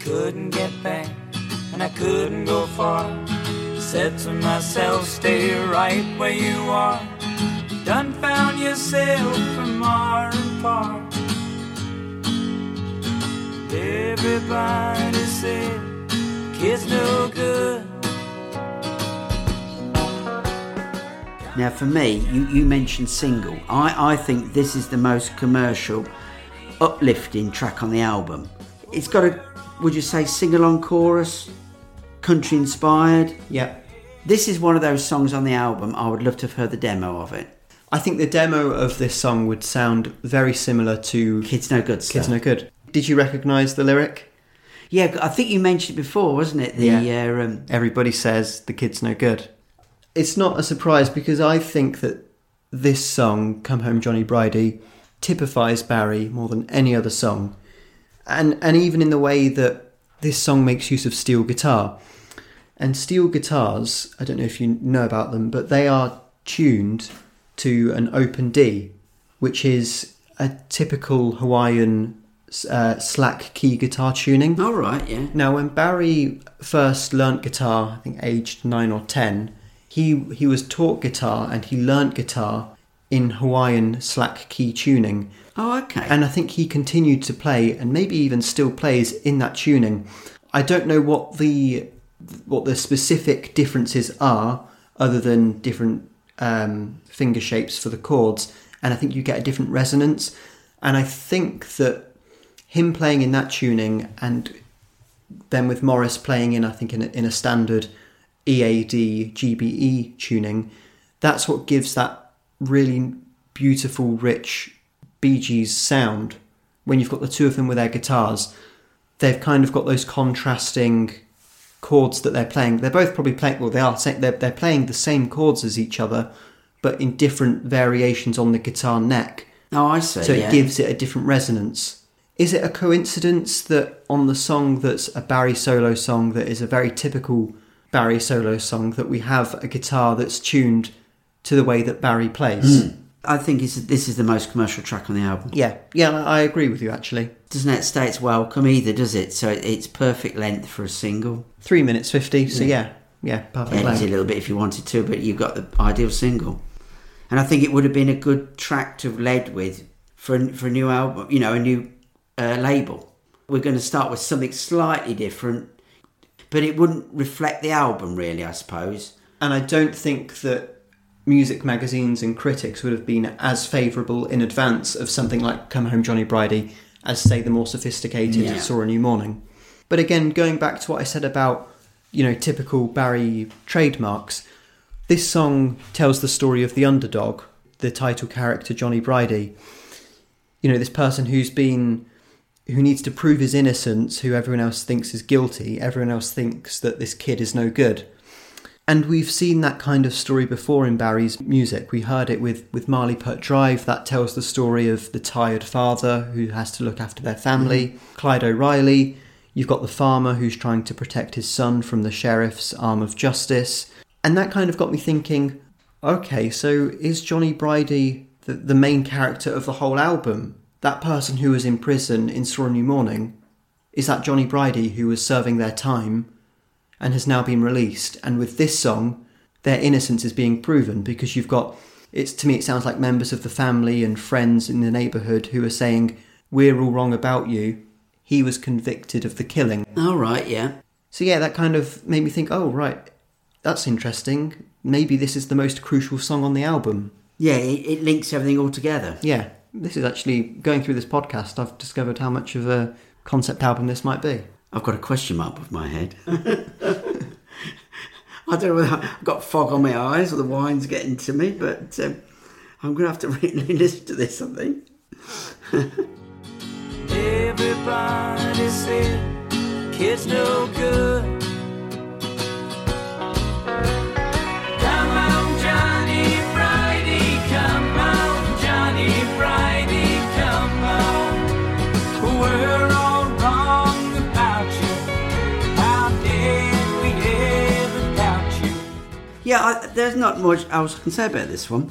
Couldn't get back, and I couldn't go far. Said to myself, stay right where you are. Done found yourself from far and far. Everybody said, kids no good. Now, for me, you, you mentioned single. I, I think this is the most commercial, uplifting track on the album. It's got a, would you say, sing along chorus, country inspired. Yeah, This is one of those songs on the album. I would love to have heard the demo of it. I think the demo of this song would sound very similar to Kids No Good stuff. Kids No Good. Did you recognise the lyric? Yeah, I think you mentioned it before, wasn't it? The Yeah. uh, um, Everybody says the kid's no good. It's not a surprise because I think that this song, Come Home Johnny Bridie, typifies Barry more than any other song. And and even in the way that this song makes use of steel guitar. And steel guitars, I don't know if you know about them, but they are tuned to an open D, which is a typical Hawaiian uh, slack key guitar tuning. all right, yeah. Now, when Barry first learnt guitar, I think aged nine or ten, he he was taught guitar and he learnt guitar in Hawaiian slack key tuning, Oh, okay. and I think he continued to play and maybe even still plays in that tuning. I don't know what the what the specific differences are, other than different um, finger shapes for the chords, and I think you get a different resonance. And I think that him playing in that tuning and then with Maurice playing in, I think, in a, in a standard EAD GBE tuning, that's what gives that really beautiful, rich Bee Gees sound. When you've got the two of them with their guitars, they've kind of got those contrasting chords that they're playing. They're both probably playing, well, they are. They're, they're playing the same chords as each other, but in different variations on the guitar neck. oh, I see. So yeah. it gives it a different resonance. Is it a coincidence that on the song that's a Barry solo song that is a very typical Barry solo song that we have a guitar that's tuned to the way that Barry plays? Hmm. I think it's, this is the most commercial track on the album. Yeah, yeah, I agree with you actually. Doesn't outstay its welcome either, does it? So it's perfect length for a single. Three minutes fifty, so yeah, yeah, perfect. Edit length. a little bit if you wanted to, but you've got the ideal single. And I think it would have been a good track to have led with for a, for a new album, you know, a new uh, label. We're going to start with something slightly different, but it wouldn't reflect the album really, I suppose. And I don't think that music magazines and critics would have been as favourable in advance of something like Come Home Johnny Bridie as, say, the more sophisticated Yeah. Saw a New Morning. But again, going back to what I said about, you know, typical Barry trademarks, this song tells the story of the underdog, the title character Johnny Bridie. You know, this person who's been who needs to prove his innocence, who everyone else thinks is guilty, everyone else thinks that this kid is no good. And we've seen that kind of story before in Barry's music. We heard it with, with Marley Purt Drive, that tells the story of the tired father who has to look after their family. Mm-hmm. Clyde O'Reilly, you've got the farmer who's trying to protect his son from the sheriff's arm of justice. And that kind of got me thinking okay, so is Johnny Bridie the, the main character of the whole album? That person who was in prison in a New Morning? Is that Johnny Bridie who was serving their time? And has now been released. And with this song, their innocence is being proven because you've got it's to me it sounds like members of the family and friends in the neighbourhood who are saying, We're all wrong about you. He was convicted of the killing. All right, yeah. So yeah, that kind of made me think, oh right, that's interesting. Maybe this is the most crucial song on the album. Yeah, it, it links everything all together. Yeah. This is actually going through this podcast, I've discovered how much of a concept album this might be. I've got a question mark with my head. I don't know whether I've got fog on my eyes or the wine's getting to me, but um, I'm going to have to really listen to this, I think. Everybody said kids no good. Yeah, I, there's not much else I can say about this one.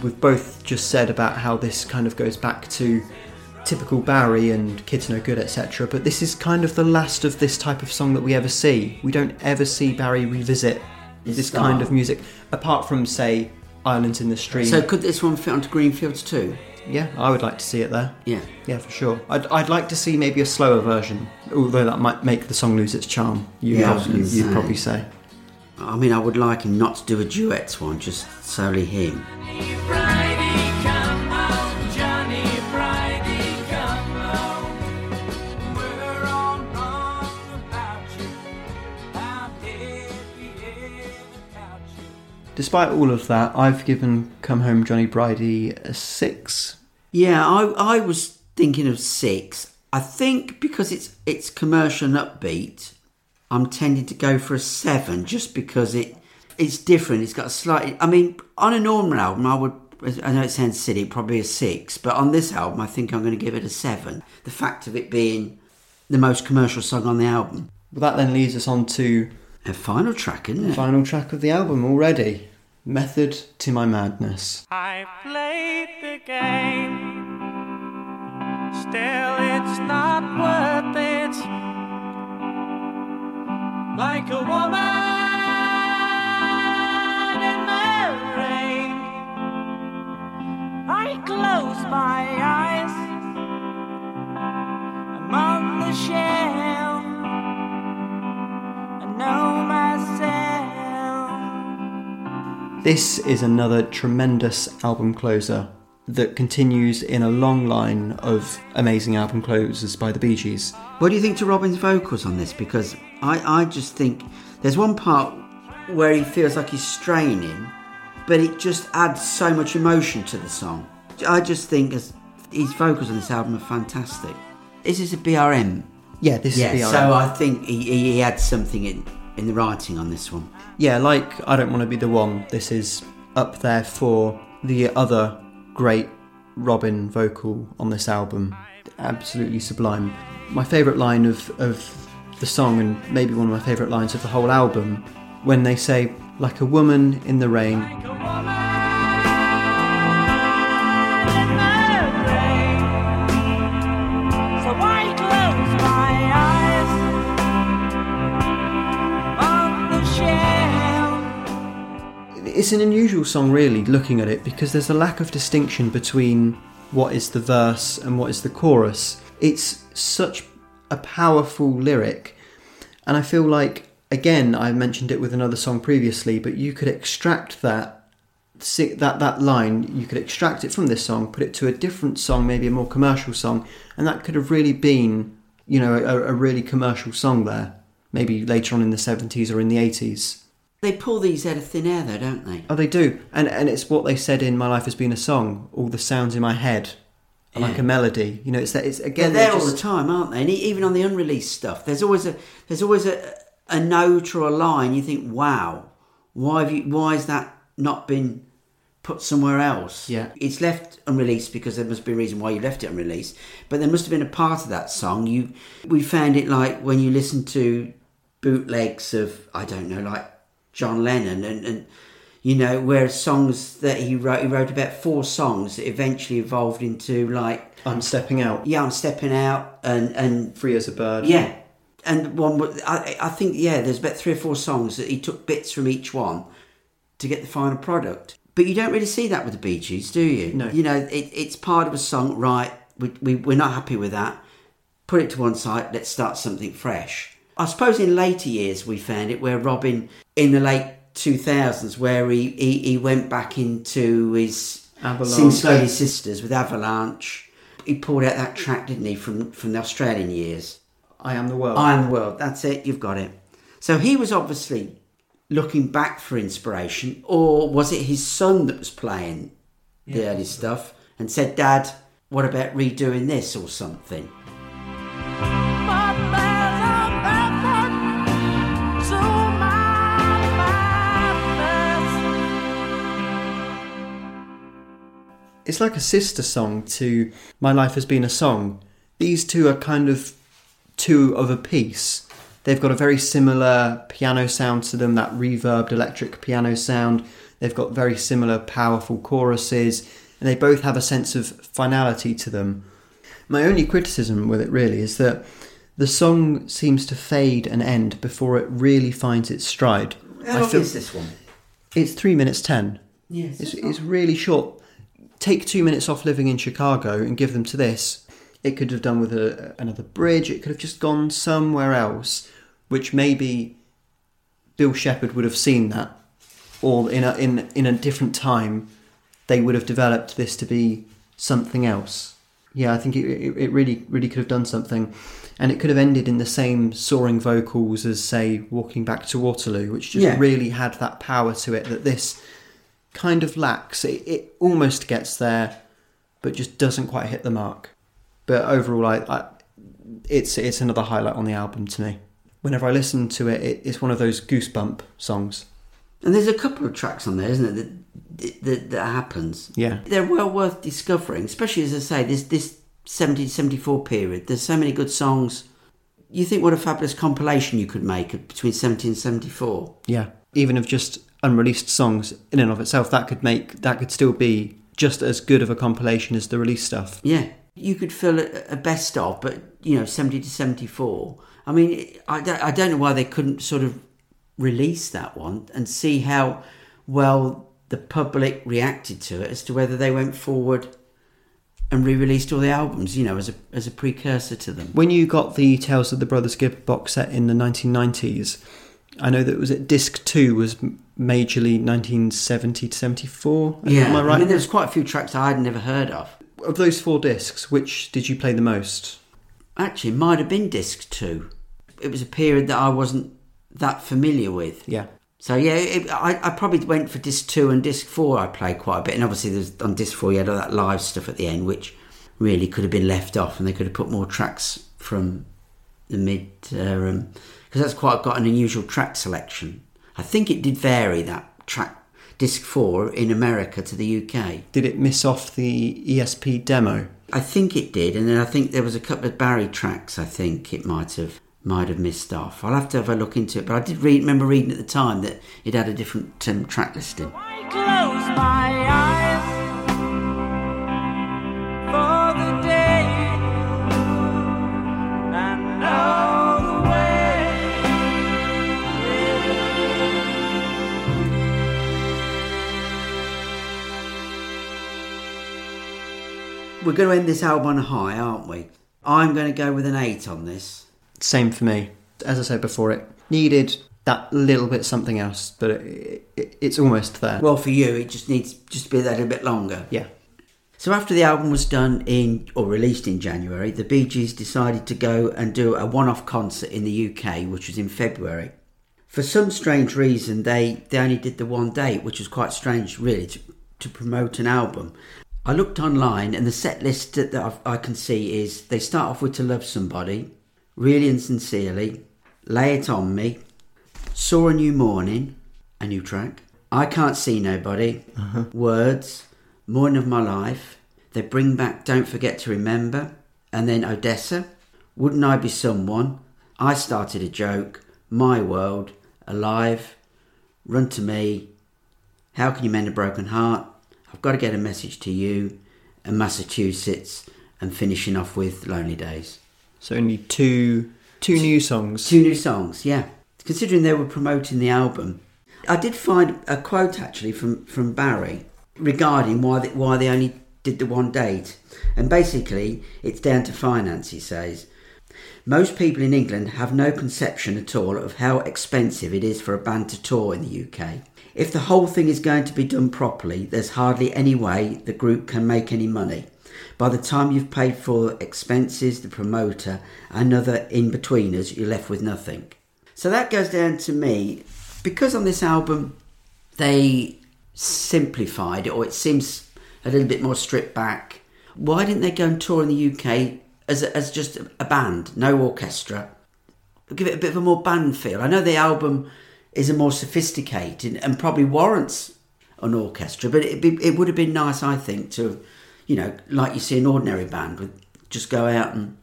We've both just said about how this kind of goes back to typical Barry and Kids No Good, etc. But this is kind of the last of this type of song that we ever see. We don't ever see Barry revisit His this style. kind of music, apart from, say, Islands in the Stream. So could this one fit onto Greenfields too? yeah, I would like to see it there. Yeah. Yeah, for sure. I'd, I'd like to see maybe a slower version, although that might make the song lose its charm. You Yeah, I was probably, gonna you'd probably say. I mean, I would like him not to do a duets one, just solely him. Johnny Bridie, come on, Johnny Bridie, come on. We're all wrong about you. How did we ever doubt you? Despite all of that, I've given Come Home Johnny Bridie a six. Yeah, I, I was thinking of six. I think because it's it's commercial and upbeat, I'm tending to go for a seven just because it it's different. It's got a slightly. I mean, on a normal album, I would. I know it sounds silly, probably a six, but on this album, I think I'm going to give it a seven. The fact of it being the most commercial song on the album. Well, that then leads us on to A final track, isn't the it? final track of the album already Method to My Madness. I played the game. Still, it's not worth it. Like a woman in the rain. I close my eyes. I'm on the shelf. I know myself. This is another tremendous album closer that continues in a long line of amazing album closers by the Bee Gees. What do you think to Robin's vocals on this? Because I, I just think there's one part where he feels like he's straining, but it just adds so much emotion to the song. I just think as his vocals on this album are fantastic. Is this a BRM? Yeah, this Yeah, is the so I think he, he, he adds something in, in the writing on this one. Yeah, like I Don't Want to Be the One, this is up there for the other great Robin vocal on this album. Absolutely sublime. My favourite line of, of the song, and maybe one of my favourite lines of the whole album, when they say, like a woman in the rain, it's an unusual song, really, looking at it, because there's a lack of distinction between what is the verse and what is the chorus. It's such a powerful lyric, and I feel like, again, I mentioned it with another song previously, but you could extract that. That that line, you could extract it from this song, put it to a different song, maybe a more commercial song, and that could have really been, you know, a, a really commercial song there. Maybe later on in the seventies or in the eighties. They pull these out of thin air, though, don't they? Oh, they do, and and it's what they said in "My Life Has Been a Song." All the sounds in my head are like a melody. You know, it's that. It's They're again. there they're all the time, aren't they? And even on the unreleased stuff, there's always a there's always a a note or a line. You think, wow, why have you? Why has that not been put somewhere else? Yeah. it's left unreleased because there must be a reason why you left it unreleased. But there must have been a part of that song. You we found it like when you listen to bootlegs of I don't know, like John Lennon and and. You know, where songs that he wrote, he wrote about four songs that eventually evolved into like I'm stepping out, yeah, I'm stepping out and and free as a bird. yeah, and one I I think yeah, there's about three or four songs that he took bits from each one to get the final product. But you don't really see that with the Bee Gees, do you? No. You know, it, it's part of a song. Right, we, we we're not happy with that. Put it to one side. Let's start something fresh. I suppose in later years we found it where Robin in the late 2000s where he he, he went back into his Avalanche. Sing Slowly Sisters with Avalanche. he pulled out that track, didn't he, from from the Australian years? I am the world. I am the world. That's it. You've got it. So he was obviously looking back for inspiration, or was it his son that was playing the early stuff and said, "Dad, what about redoing this or something?" It's like a sister song to My Life Has Been a Song. These two are kind of two of a piece. They've got a very similar piano sound to them, that reverbed electric piano sound. They've got very similar powerful choruses, and they both have a sense of finality to them. My only criticism with it really is that the song seems to fade and end before it really finds its stride. How I long feel- is this one? It's three minutes ten. Yes, It's, it's really short. Take two minutes off living in Chicago and give them to this. It could have done with a, another bridge. It could have just gone somewhere else, which maybe Bill Shepherd would have seen that, or in a in in a different time, they would have developed this to be something else. Yeah, I think it, it, it really really could have done something, and it could have ended in the same soaring vocals as say "Walking Back to Waterloo," which just Yeah. really had that power to it that this kind of lacks. It, it almost gets there, but just doesn't quite hit the mark. But overall, I, I it's it's another highlight on the album to me. Whenever I listen to it, it it's one of those goosebump songs. And there's a couple of tracks on there, isn't it, that, that, that happens. Yeah. They're well worth discovering, especially as I say, this, this 70 74 period. There's so many good songs. You think what a fabulous compilation you could make between 70 and 74. Yeah, even of just unreleased songs in and of itself, that could make that could still be just as good of a compilation as the release stuff. Yeah. You could fill a, best of, but, you know, 70 to 74. I mean, I don't, I don't know why they couldn't sort of release that one and see how well the public reacted to it as to whether they went forward and re-released all the albums, you know, as a as a precursor to them. When you got the Tales of the Brothers Gibb box set in the 1990s, I know that it was at Disc two was majorly 1970 to 74. Yeah, am I right? mean, there's quite a few tracks I had never heard of. of those four discs, which did you play the most? Actually, it might have been disc two. It was a period that I wasn't that familiar with. Yeah, So yeah, it, I, I probably went for disc two and disc four. I played quite a bit, and obviously there's on disc four you had all that live stuff at the end, which really could have been left off, and they could have put more tracks from the mid uh, because that's quite got an unusual track selection. I think it did vary that track disc four in America to the UK. did it miss off the ESP demo? I think it did, and then I think there was a couple of Barry tracks. I think it might have might have missed off. I'll have to have a look into it, but I did read, remember reading at the time that it had a different um, track listing. We're going to end this album on a high, aren't we? I'm going to go with an eight on this. Same for me. As I said before, it needed that little bit something else, but it, it, it's almost there. Well, for you, it just needs just to be that a bit longer. yeah, So after the album was done in or released in January, the Bee Gees decided to go and do a one-off concert in the UK, which was in February. For some strange reason, they, they only did the one date, which was quite strange, really, to, to promote an album. I looked online, and the set list that I've, I can see is they start off with "To Love Somebody," "Really and Sincerely," "Lay It on Me," "Saw a New Morning," a new track. "I Can't See Nobody," uh-huh. "Words," "Morning of My Life." They bring back "Don't Forget to Remember," and then "Odessa," "Wouldn't I Be Someone," "I Started a Joke," "My World," "Alive," "Run to Me," How Can You Mend a Broken Heart? I've Got to Get a Message to You, and Massachusetts, and finishing off with Lonely Days. so only two two new songs. Two new songs, yeah. Considering they were promoting the album, I did find a quote actually from, from Barry regarding why they, why they only did the one date. And basically, it's down to finance, he says. Most people in England have no conception at all of how expensive it is for a band to tour in the UK. If the whole thing is going to be done properly, there's hardly any way the group can make any money. By the time you've paid for expenses, the promoter, and other in betweeners, you're left with nothing. So that goes down to me because on this album they simplified it, or it seems a little bit more stripped back. Why didn't they go and tour in the UK as a, as just a band, no orchestra? Give it a bit of a more band feel. I know the album is a more sophisticated and probably warrants an orchestra, but it be, it would have been nice, I think, to you know, like you see an ordinary band with just go out and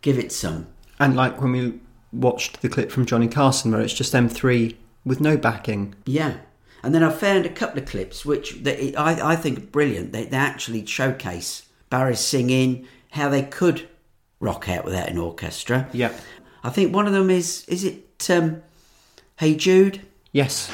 give it some. And like when we watched the clip from Johnny Carson, where it's just them three with no backing. Yeah. And then I found a couple of clips which they, I, I think are brilliant. They, they actually showcase Barry singing, how they could rock out without an orchestra. Yeah. I think one of them is, is it um, Hey Jude? Yes.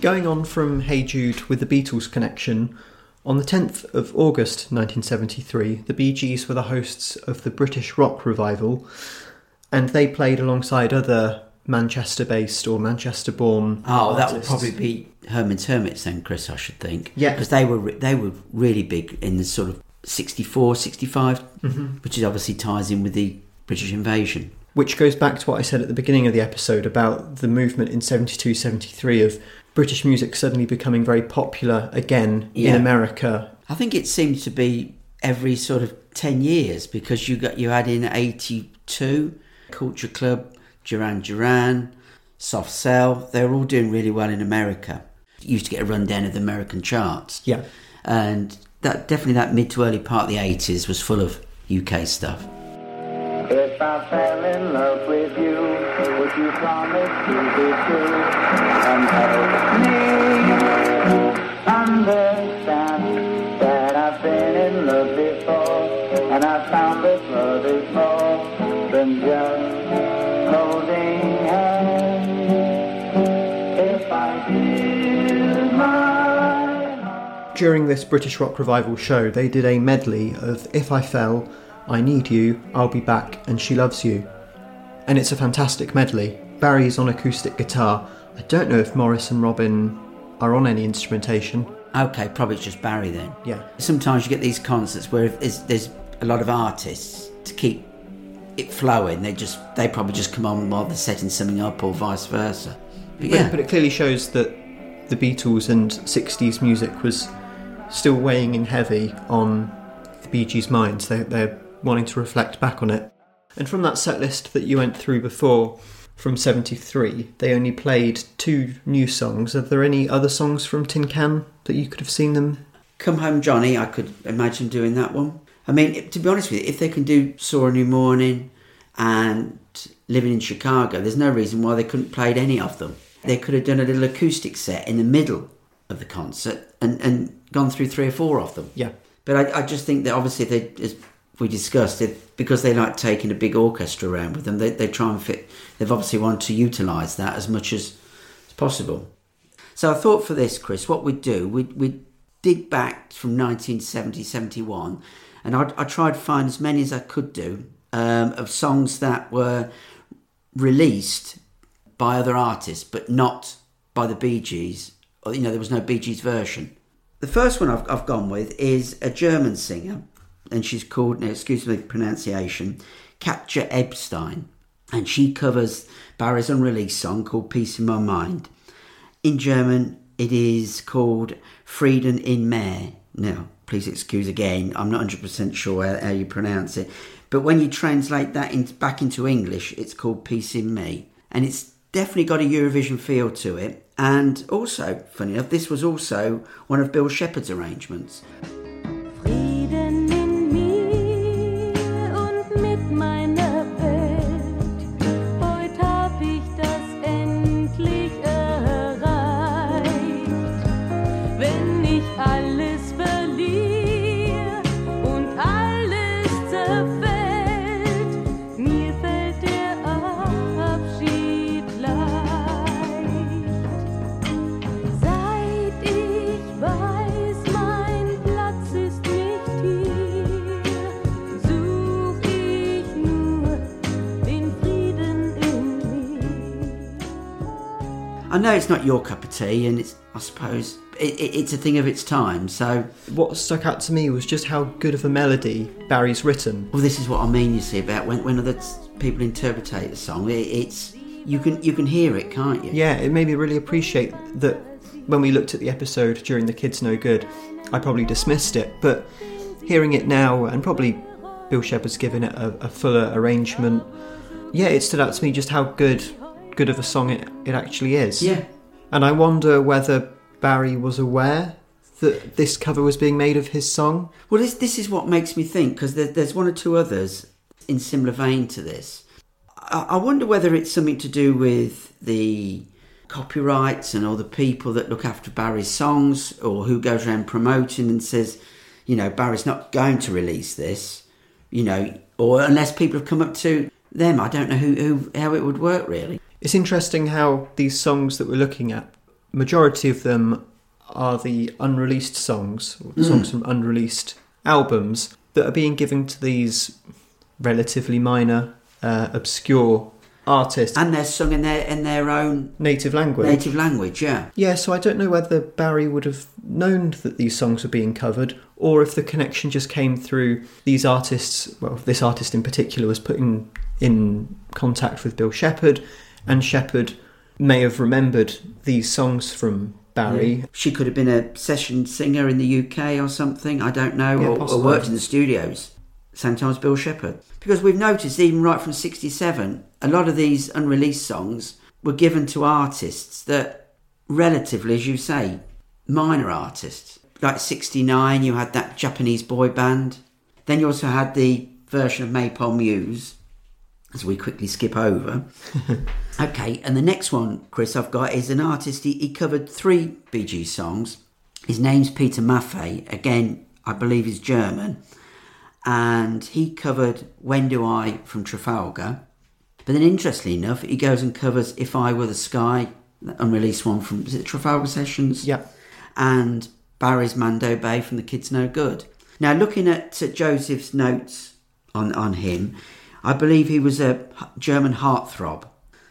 Going on from Hey Jude with the Beatles connection, on the 10th of August 1973, the Bee Gees were the hosts of the British Rock Revival, and they played alongside other Manchester based or Manchester born. Oh, that would probably be Herman's Hermits then, Chris, I should think. Yeah. Because they were, re- they were really big in the sort of 64, 65, Mm-hmm. which is obviously ties in with the British invasion. Which goes back to what I said at the beginning of the episode about the movement in 72 73 of British music suddenly becoming very popular again Yeah. in America. I think it seems to be every sort of 10 years because you got you had in 82 Culture Club, Duran Duran, Soft Cell, they were all doing really well in America. You used to get a rundown of the American charts. Yeah. And that definitely that mid to early part of the 80s was full of UK stuff. I fell in love with you, would you promise to be true and help me understand that I've been in love before and I found that love is more than just holding hands. If I give my. During this British Rock Revival show, they did a medley of If I Fell, I Need You, I'll Be Back, and She Loves You. And it's a fantastic medley. Barry's on acoustic guitar. I don't know if Maurice and Robin are on any instrumentation. Okay, probably it's just Barry then. Yeah. Sometimes you get these concerts where if there's, there's a lot of artists to keep it flowing. They just they probably just come on while they're setting something up, or vice versa. But But, yeah, but it clearly shows that the Beatles and 60s music was still weighing in heavy on the Bee Gees' minds. They, they're wanting to reflect back on it. And from that set list that you went through before, from 73, they only played two new songs. Are there any other songs from Tin Can that you could have seen them? Come Home Johnny, I could imagine doing that one. I mean, to be honest with you, if they can do Saw a New Morning and Living in Chicago, there's no reason why they couldn't played any of them. They could have done a little acoustic set in the middle of the concert and, and gone through three or four of them. Yeah. But I, I just think that obviously they, as we discussed, it because they like taking a big orchestra around with them, they, they try and fit. They've obviously wanted to utilise that as much as, as possible. So I thought for this, Chris, what we'd do, we'd, we'd dig back from 1970, 71, and I'd, I tried to find as many as I could do um, of songs that were released by other artists, but not by the Bee Gees. Or, you know, there was no Bee Gees version. The first one I've, I've gone with is a German singer, and she's called, excuse me pronunciation, Katja Ebstein. And she covers Barry's unreleased song called Peace in My Mind. In German, it is called Frieden in mir. Now, please excuse again, I'm not 100% sure how, how you pronounce it. But when you translate that in, back into English, it's called Peace in Me. And it's definitely got a Eurovision feel to it. And also, funny enough, this was also one of Bill Shepherd's arrangements. Frieden I know it's not your cup of tea, and it's I suppose it, it, it's a thing of its time. So, What stuck out to me was just how good of a melody Barry's written. well, this is what I mean. You see about when when other people interpret a song, it, it's you can you can hear it, can't you? Yeah, it made me really appreciate that when we looked at the episode during The Kids No Good, I probably dismissed it, but hearing it now, and probably Bill Shepherd's given it a, a fuller arrangement, yeah, it stood out to me just how good good of a song it, it actually is. Yeah. And I wonder whether Barry was aware that this cover was being made of his song. Well, this this is what makes me think because there, there's one or two others in similar vein to this. I, I wonder whether it's something to do with the copyrights and all the people that look after Barry's songs, or who goes around promoting and says, you know, Barry's not going to release this, you know, or unless people have come up to them. I don't know who, who how it would work really. It's interesting how these songs that we're looking at, majority of them are the unreleased songs, or Mm. songs from unreleased albums that are being given to these relatively minor, uh, obscure artists. And they're sung in their in their own native language. native language. Yeah. Yeah, so I don't know whether Barry would have known that these songs were being covered, or if the connection just came through these artists. Well, this artist in particular was put in, in contact with Bill Shepherd, and Shepherd may have remembered these songs from Barry. She could have been a session singer in the UK or something. I don't know, Yeah, or, or worked in the studios. Same time as Bill Shepherd. Because we've noticed, even right from '67, a lot of these unreleased songs were given to artists that, relatively, as you say, minor artists. Like '69, you had that Japanese boy band. Then you also had the version of Maypole Mews, as we quickly skip over. okay, and the next one, Chris, I've got is an artist. He, he covered three Bee Gees songs. His name's Peter Maffay. Again, I believe he's German. And he covered When Do I from Trafalgar. But then, interestingly enough, he goes and covers If I Were the Sky, the unreleased one from is it Trafalgar Sessions? Yeah. and Barry's Mando Bay from The Kids No Good. Now, looking at Joseph's notes on, on him, I believe he was a German heartthrob.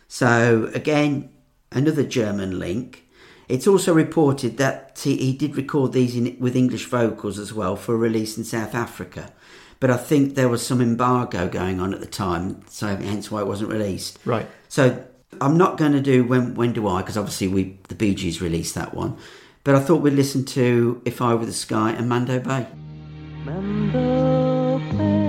So, again, another German link. It's also reported that he, he did record these in, with English vocals as well for release in South Africa. But I think there was some embargo going on at the time, so hence why it wasn't released. Right. So I'm not going to do when when do I because obviously we the Bee Gees released that one, but I thought we'd listen to If I Were the Sky and Mando Bay. Mando Bay,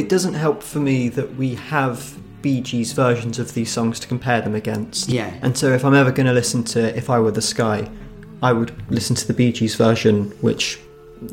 It doesn't help for me that we have Bee Gees versions of these songs to compare them against. Yeah. And so if I'm ever going to listen to If I Were the Sky, I would listen to the Bee Gees version, which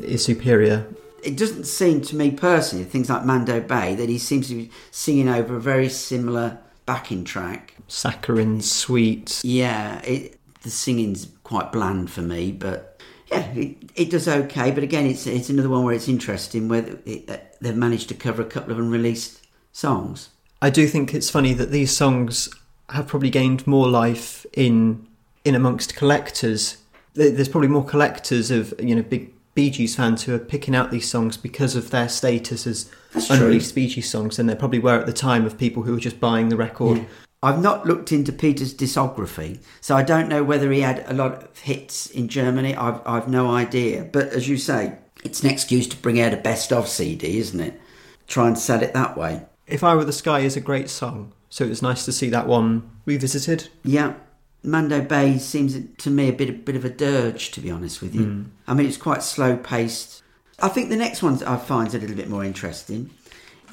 is superior. It doesn't seem to me personally, things like Mando Bay, that he seems to be singing over a very similar backing track. Saccharine, sweet. Yeah, it, the singing's quite bland for me, but yeah, it, it does okay. But again, it's it's another one where it's interesting where it, they've managed to cover a couple of unreleased songs. I do think it's funny that these songs have probably gained more life in in amongst collectors. There's probably more collectors of you know big Bee Gees fans who are picking out these songs because of their status as That's true. unreleased Bee Gees songs than there probably were at the time of people who were just buying the record. I've not looked into Peter's discography, so I don't know whether he had a lot of hits in Germany. I've, I've no idea. But as you say, it's an excuse to bring out a best of CD, isn't it? Try and sell it that way. If I Were the Sky is a great song, so it was nice to see that one revisited. Yeah. Mando Bay seems to me a bit, a bit of a dirge, to be honest with you. I mean, it's quite slow paced. I think the next one I find a little bit more interesting.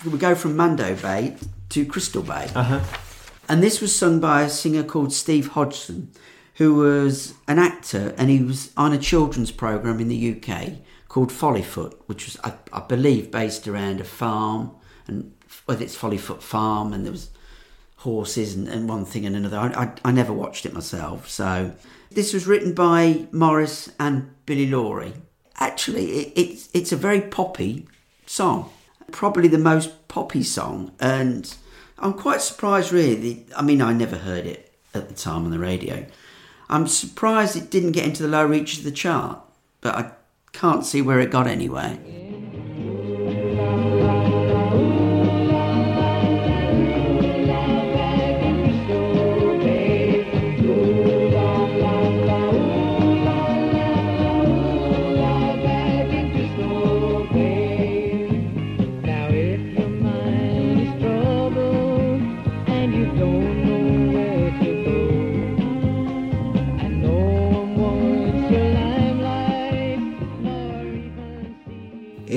We go from Mando Bay to Crystal Bay. Uh huh. And this was sung by a singer called Steve Hodson, who was an actor and he was on a children's program in the UK called Follyfoot, which was, I, I believe, based around a farm and whether it's Follyfoot Farm and there was horses and, and one thing and another. I, I, I never watched it myself. So this was written by Maurice and Billy Lawrie. Actually, it, it's it's a very poppy song, probably the most poppy song, and I'm quite surprised. Really, I mean, I never heard it at the time on the radio. I'm surprised it didn't get into the low reaches of the chart, but I can't see where it got anyway.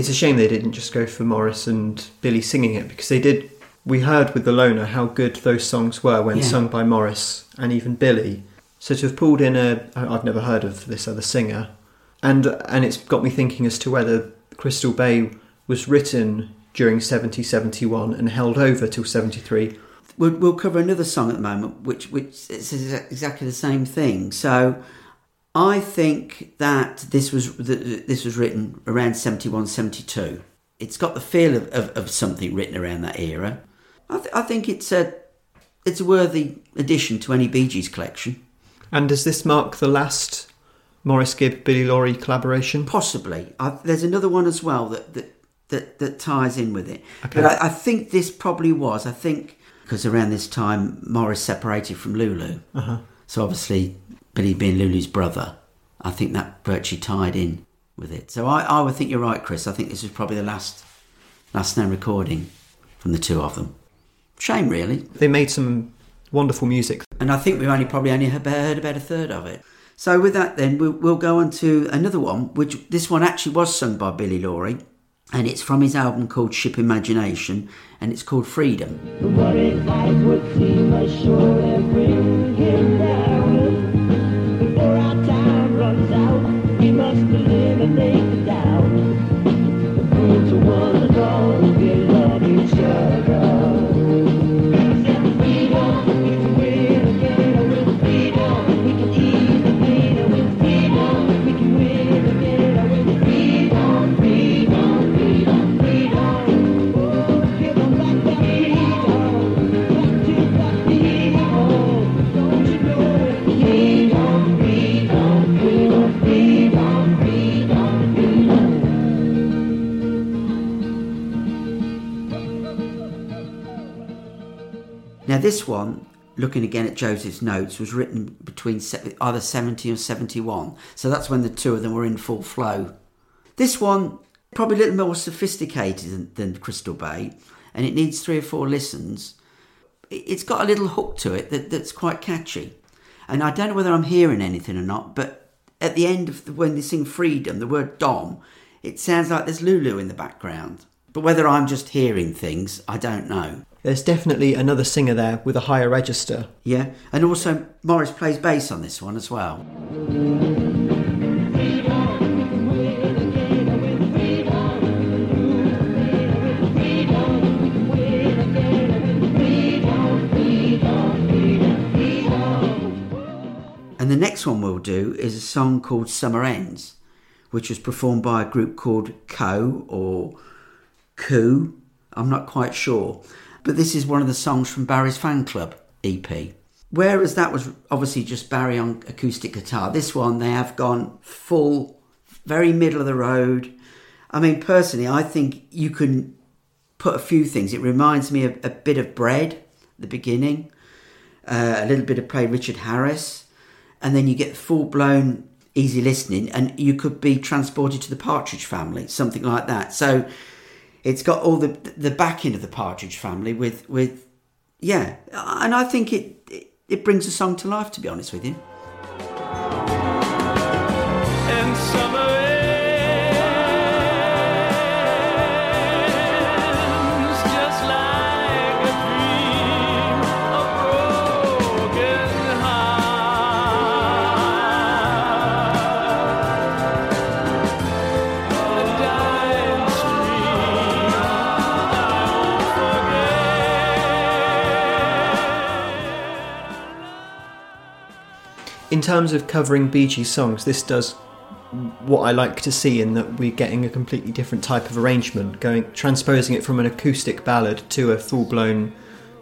It's a shame they didn't just go for Maurice and Billy singing it because they did. We heard with the Loner how good those songs were when Yeah. sung by Maurice and even Billy. So to have pulled in a, I've never heard of this other singer, and and it's got me thinking as to whether Crystal Bay was written during 70 71 and held over till 73 We'll, we'll cover another song at the moment, which which is exactly the same thing. So, I think that this was that this was written around 71, 72. It's got the feel of, of, of something written around that era. I, th- I think it's a it's a worthy addition to any Bee Gees collection. And does this mark the last Maurice Gibb Billy Lawrie collaboration? Possibly. I, there's another one as well that that, that, that ties in with it. Okay. But I, I think this probably was. I think because around this time Maurice separated from Lulu. Uh-huh. So obviously Billy being Lulu's brother, I think that virtually tied in with it. So I, I would think you're right, Chris. I think this is probably the last last known recording from the two of them. Shame, really. They made some wonderful music. And I think we've only probably only heard heard about a third of it. So with that, then we'll, we'll go on to another one, which this one actually was sung by Billy Lawrie, and it's from his album called Ship Imagination, and it's called Freedom. Now this one, looking again at Joseph's notes, was written between either 70 or 71. So that's when the two of them were in full flow. This one, probably a little more sophisticated than, than Crystal Bay, and it needs three or four listens. It- It's got a little hook to it that, that's quite catchy. And I don't know whether I'm hearing anything or not, but at the end of the, when they sing Freedom, the word Dom, it sounds like there's Lulu in the background. But whether I'm just hearing things, I don't know. There's definitely another singer there with a higher register. Yeah, and also Maurice plays bass on this one as well. And the next one we'll do is a song called Summer Ends, which was performed by a group called Co or Coo. I'm not quite sure. But this is one of the songs from Barry's Fan Club EP. Whereas that was obviously just Barry on acoustic guitar, this one they have gone full, very middle of the road. I mean, personally, I think you can put a few things. It reminds me of a bit of Bread, the beginning, uh, a little bit of play Richard Harris, and then you get full blown easy listening, and you could be transported to the Partridge Family, something like that. So it's got all the the backing of the Partridge Family with with yeah, and I think it it, it brings a song to life. To be honest with you. In terms of covering Bee Gees songs, this does what I like to see in that we're getting a completely different type of arrangement, going transposing it from an acoustic ballad to a full blown.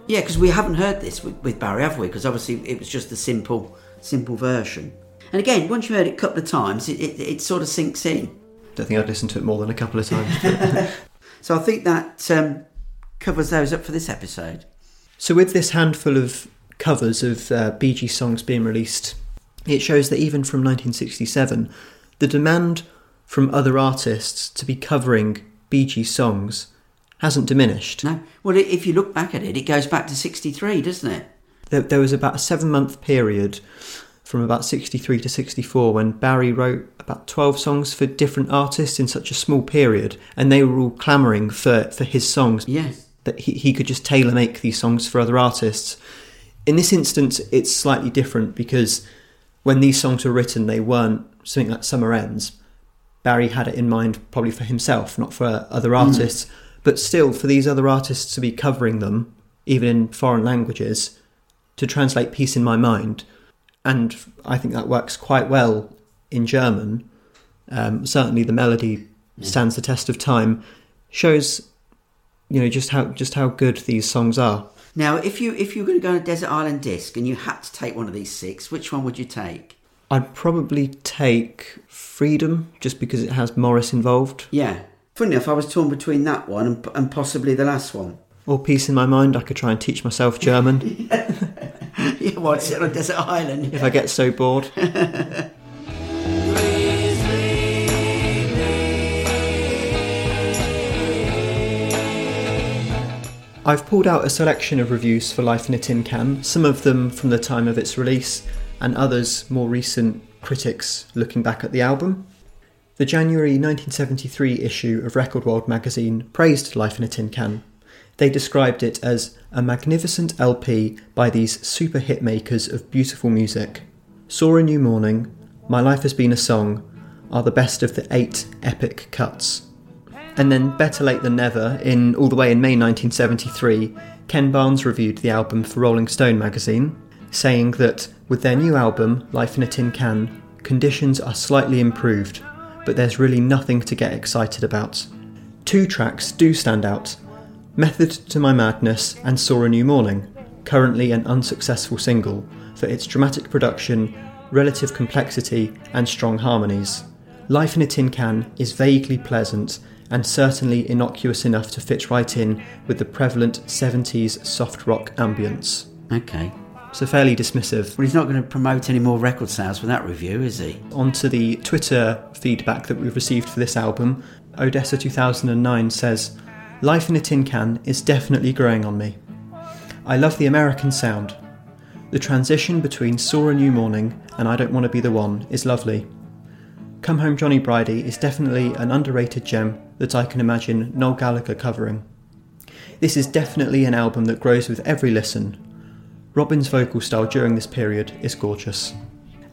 Yeah, because we haven't heard this with, with Barry, have we? Because obviously it was just the simple, simple version. And again, once you've heard it a couple of times, it, it, it sort of sinks in. Don't think I've listened to it more than a couple of times. So I think that um, covers those up for this episode. So, with this handful of covers of uh, Bee Gees songs being released, it shows that even from 1967, the demand from other artists to be covering Bee Gees songs hasn't diminished. No, well, if you look back at it, it goes back to '63, doesn't it? There, there was about a seven month period from about 63 to 64 when Barry wrote about 12 songs for different artists in such a small period, and they were all clamouring for, for his songs. Yes. that he, he could just tailor make these songs for other artists. In this instance, it's slightly different because when these songs were written, they weren't something like Summer Ends. Barry had it in mind probably for himself, not for other artists. But still, for these other artists to be covering them, even in foreign languages, to translate Peace in My Mind, and I think that works quite well in German. Um, certainly, the melody stands the test of time. Shows you know just how just how good these songs are. Now, if you if you were going to go on a desert island disc and you had to take one of these six, which one would you take? I'd probably take Freedom just because it has Maurice involved, Yeah. Funny enough, I was torn between that one and, and possibly the last one. or Peace in My Mind. I could try and teach myself German yeah, well, it's on a desert island. if I get so bored. I've pulled out a selection of reviews for Life in a Tin Can, some of them from the time of its release, and others more recent critics looking back at the album. The January 1973 issue of Record World magazine praised Life in a Tin Can. They described it as a magnificent LP by these super hit makers of beautiful music. Saw a New Morning, My Life Has Been a Song are the best of the eight epic cuts. And then Better Late Than Never, in all the way in May 1973, Ken Barnes reviewed the album for Rolling Stone magazine, saying that with their new album, Life in a Tin Can, conditions are slightly improved, but there's really nothing to get excited about. Two tracks do stand out Method to My Madness and Saw a New Morning, currently an unsuccessful single, for its dramatic production, relative complexity, and strong harmonies. Life in a Tin Can is vaguely pleasant and certainly innocuous enough to fit right in with the prevalent 70s soft rock ambience. Okay. So fairly dismissive. Well, he's not going to promote any more record sales with that review, is he? Onto the Twitter feedback that we've received for this album, Odessa 2009 says, Life in a Tin Can is definitely growing on me. I love the American sound. The transition between Saw a New Morning and I Don't Want to Be the One is lovely. Come Home Johnny Bridie is definitely an underrated gem that I can imagine Noel Gallagher covering. This is definitely an album that grows with every listen. Robin's vocal style during this period is gorgeous.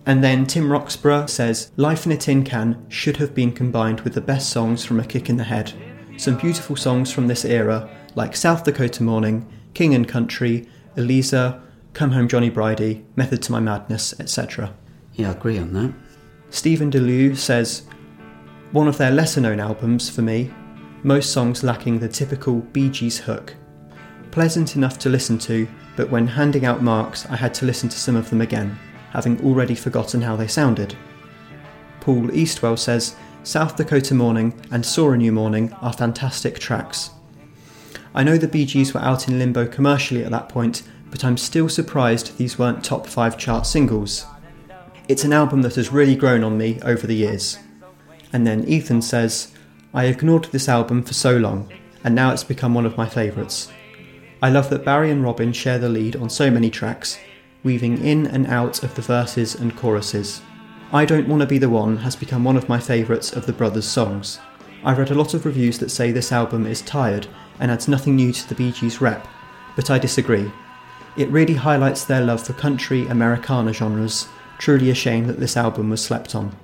And then Tim Roxburgh says Life in a Tin Can should have been combined with the best songs from A Kick in the Head. Some beautiful songs from this era, like South Dakota Morning, King and Country, Elisa, Come Home Johnny Bridie, Method to My Madness, etc. Yeah, I agree on that. Stephen DeLue says, one of their lesser known albums for me, most songs lacking the typical Bee Gees hook. Pleasant enough to listen to, but when handing out marks, I had to listen to some of them again, having already forgotten how they sounded. Paul Eastwell says, South Dakota Morning and Saw a New Morning are fantastic tracks. I know the Bee Gees were out in limbo commercially at that point, but I'm still surprised these weren't top 5 chart singles. It's an album that has really grown on me over the years. And then Ethan says, I ignored this album for so long, and now it's become one of my favourites. I love that Barry and Robin share the lead on so many tracks, weaving in and out of the verses and choruses. I Don't Wanna Be the One has become one of my favourites of the brothers' songs. I've read a lot of reviews that say this album is tired and adds nothing new to the Bee Gees' rep, but I disagree. It really highlights their love for country Americana genres, truly a shame that this album was slept on.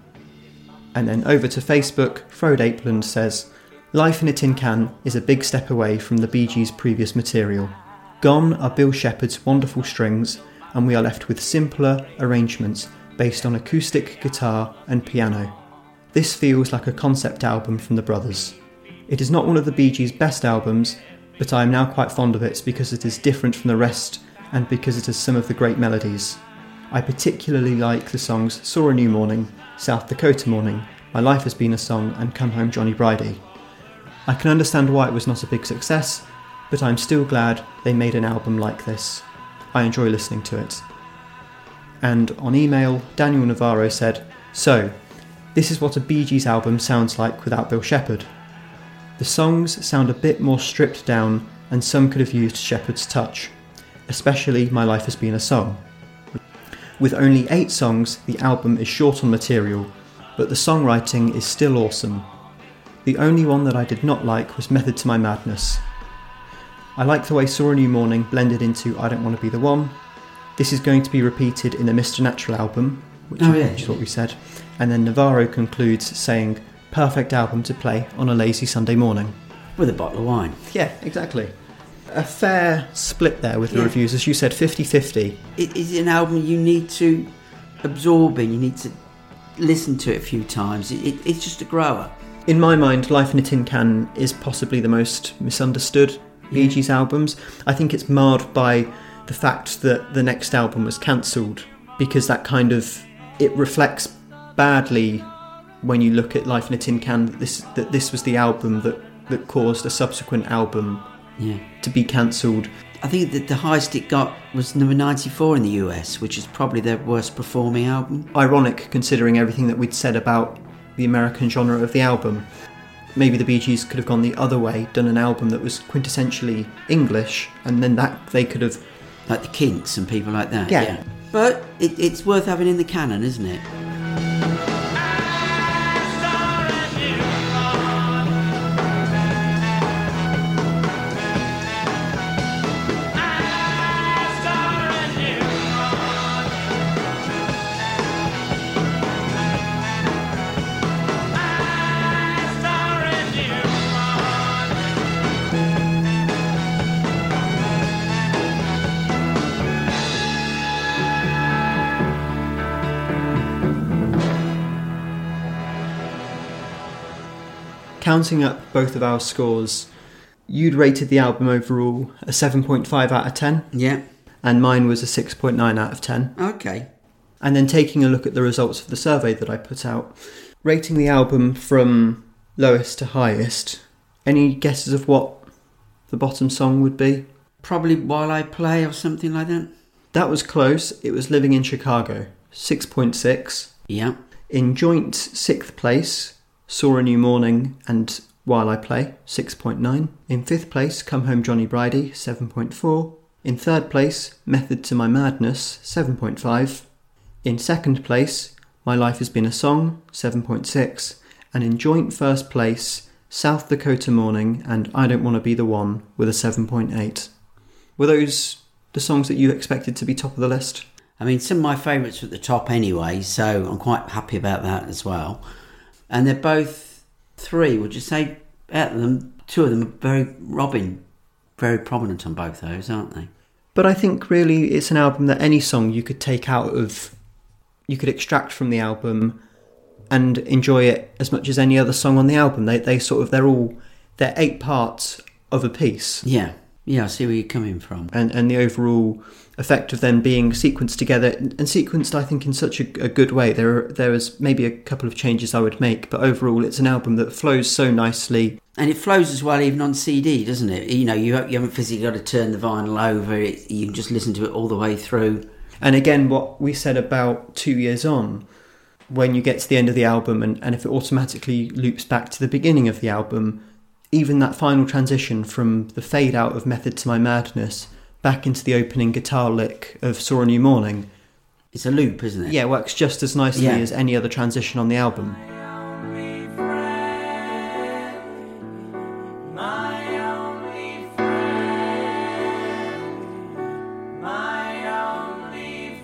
And then over to Facebook, Frode Apeland says, Life in a Tin Can is a big step away from the Bee Gees' previous material. Gone are Bill Shepherd's wonderful strings, and we are left with simpler arrangements based on acoustic guitar and piano. This feels like a concept album from the brothers. It is not one of the Bee Gees' best albums, but I am now quite fond of it because it is different from the rest and because it has some of the great melodies. I particularly like the songs Saw a New Morning, South Dakota Morning, My Life Has Been a Song, and Come Home Johnny Bridie. I can understand why it was not a big success, but I'm still glad they made an album like this. I enjoy listening to it. And on email, Daniel Navarro said, So, this is what a Bee Gees album sounds like without Bill Shepherd. The songs sound a bit more stripped down, and some could have used Shepherd's touch, especially My Life Has Been a Song. With only eight songs, the album is short on material, but the songwriting is still awesome. The only one that I did not like was Method to My Madness. I like the way Saw a New Morning blended into I Don't Want to Be the One. This is going to be repeated in the Mr. Natural album, which, Oh, yeah. which is what we said. And then Navarro concludes saying, Perfect album to play on a lazy Sunday morning. With a bottle of wine. Yeah, exactly. A fair split there with the Yeah. reviews, as you said, 50 50. It is an album you need to absorb in. You need to listen to it a few times. It, it, it's just a grower. In my mind, Life in a Tin Can is possibly the most misunderstood Bee. Gees albums. I think it's marred by the fact that the next album was cancelled because that kind of it reflects badly when you look at Life in a Tin Can that this that this was the album that that caused a subsequent album Yeah. to be cancelled. I think that the highest it got was number 94 in the US, which is probably their worst performing album. Ironic considering everything that we'd said about the American genre of the album. Maybe the Bee Gees could have gone the other way, done an album that was quintessentially English, and then that they could have Like the Kinks and people like that. Yeah. But it, it's worth having in the canon, isn't it? Counting up both of our scores, you'd rated the album overall a 7.5 out of 10, Yeah. and mine was a 6.9 out of 10. Okay. And then taking a look at the results of the survey that I put out, rating the album from lowest to highest, any guesses of what the bottom song would be? Probably While I Play or something like that. That was close. It was Living in Chicago, 6.6. Yeah. In joint sixth place, Saw a New Morning and While I Play, 6.9. In fifth place, Come Home Johnny Bridie, 7.4. In third place, Method to My Madness, 7.5. In second place, My Life Has Been a Song, 7.6. And in joint first place, South Dakota Morning and I Don't Want to Be the One with a 7.8. Were those the songs that you expected to be top of the list? I mean, some of my favourites are at the top anyway, so I'm quite happy about that as well. And they're both three, would you say, out of them, two of them are very, Robin, very prominent on both those, aren't they? But I think really it's an album that any song you could take out of, you could extract from the album and enjoy it as much as any other song on the album. They, they sort of, they're all, they're eight parts of a piece. Yeah. Yeah, I see where you're coming from. And, and the overall effect of them being sequenced together and sequenced, I think, in such a, a good way. There, are, there is maybe a couple of changes I would make, but overall, it's an album that flows so nicely. And it flows as well even on CD, doesn't it? You know, you, you haven't physically got to turn the vinyl over. It, you can just listen to it all the way through. And again, what we said about two years on, when you get to the end of the album and, and if it automatically loops back to the beginning of the album, even that final transition from the fade out of Method to My Madness back into the opening guitar lick of Saw a New Morning, It's a loop, isn't it? yeah, it works just as nicely Yeah. as any other transition on the album. only friend, my only friend, my only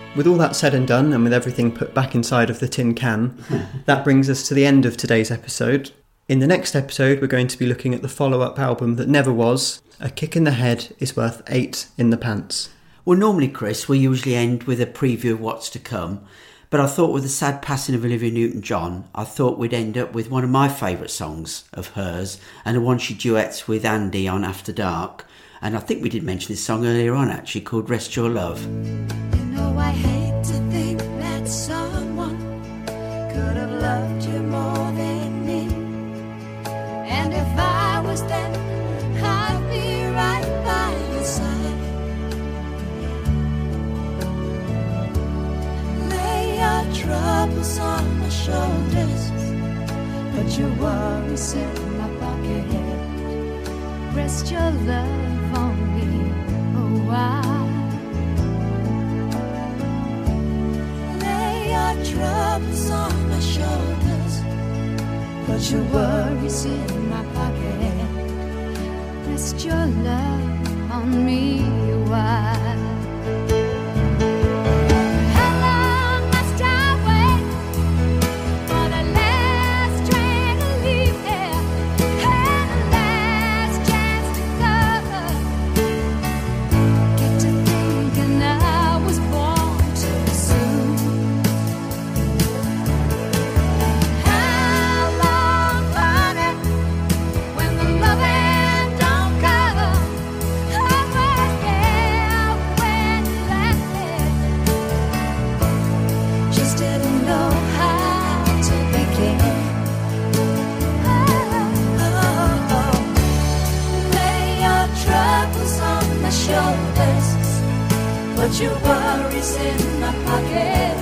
friend. With all that said and done, and with everything put back inside of the tin can, that brings us to the end of today's episode. In the next episode, we're going to be looking at the follow up album that never was A Kick in the Head is Worth Eight in the Pants. Well, normally, Chris, we usually end with a preview of what's to come. But I thought with the sad passing of Olivia Newton John, I thought we'd end up with one of my favourite songs of hers and the one she duets with Andy on After Dark. And I think we did mention this song earlier on actually called Rest Your Love. You know troubles on my shoulders, put your worries in my pocket. Rest your love on me oh, a while. Lay your troubles on my shoulders. Put your worries in my pocket. Rest your love on me a while. Put your worries in my pocket.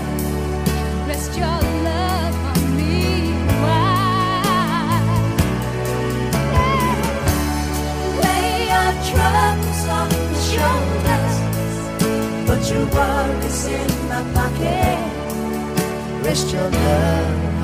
Rest your love on me. Why? Lay your troubles on my shoulders. Put your worries in my pocket. Rest your love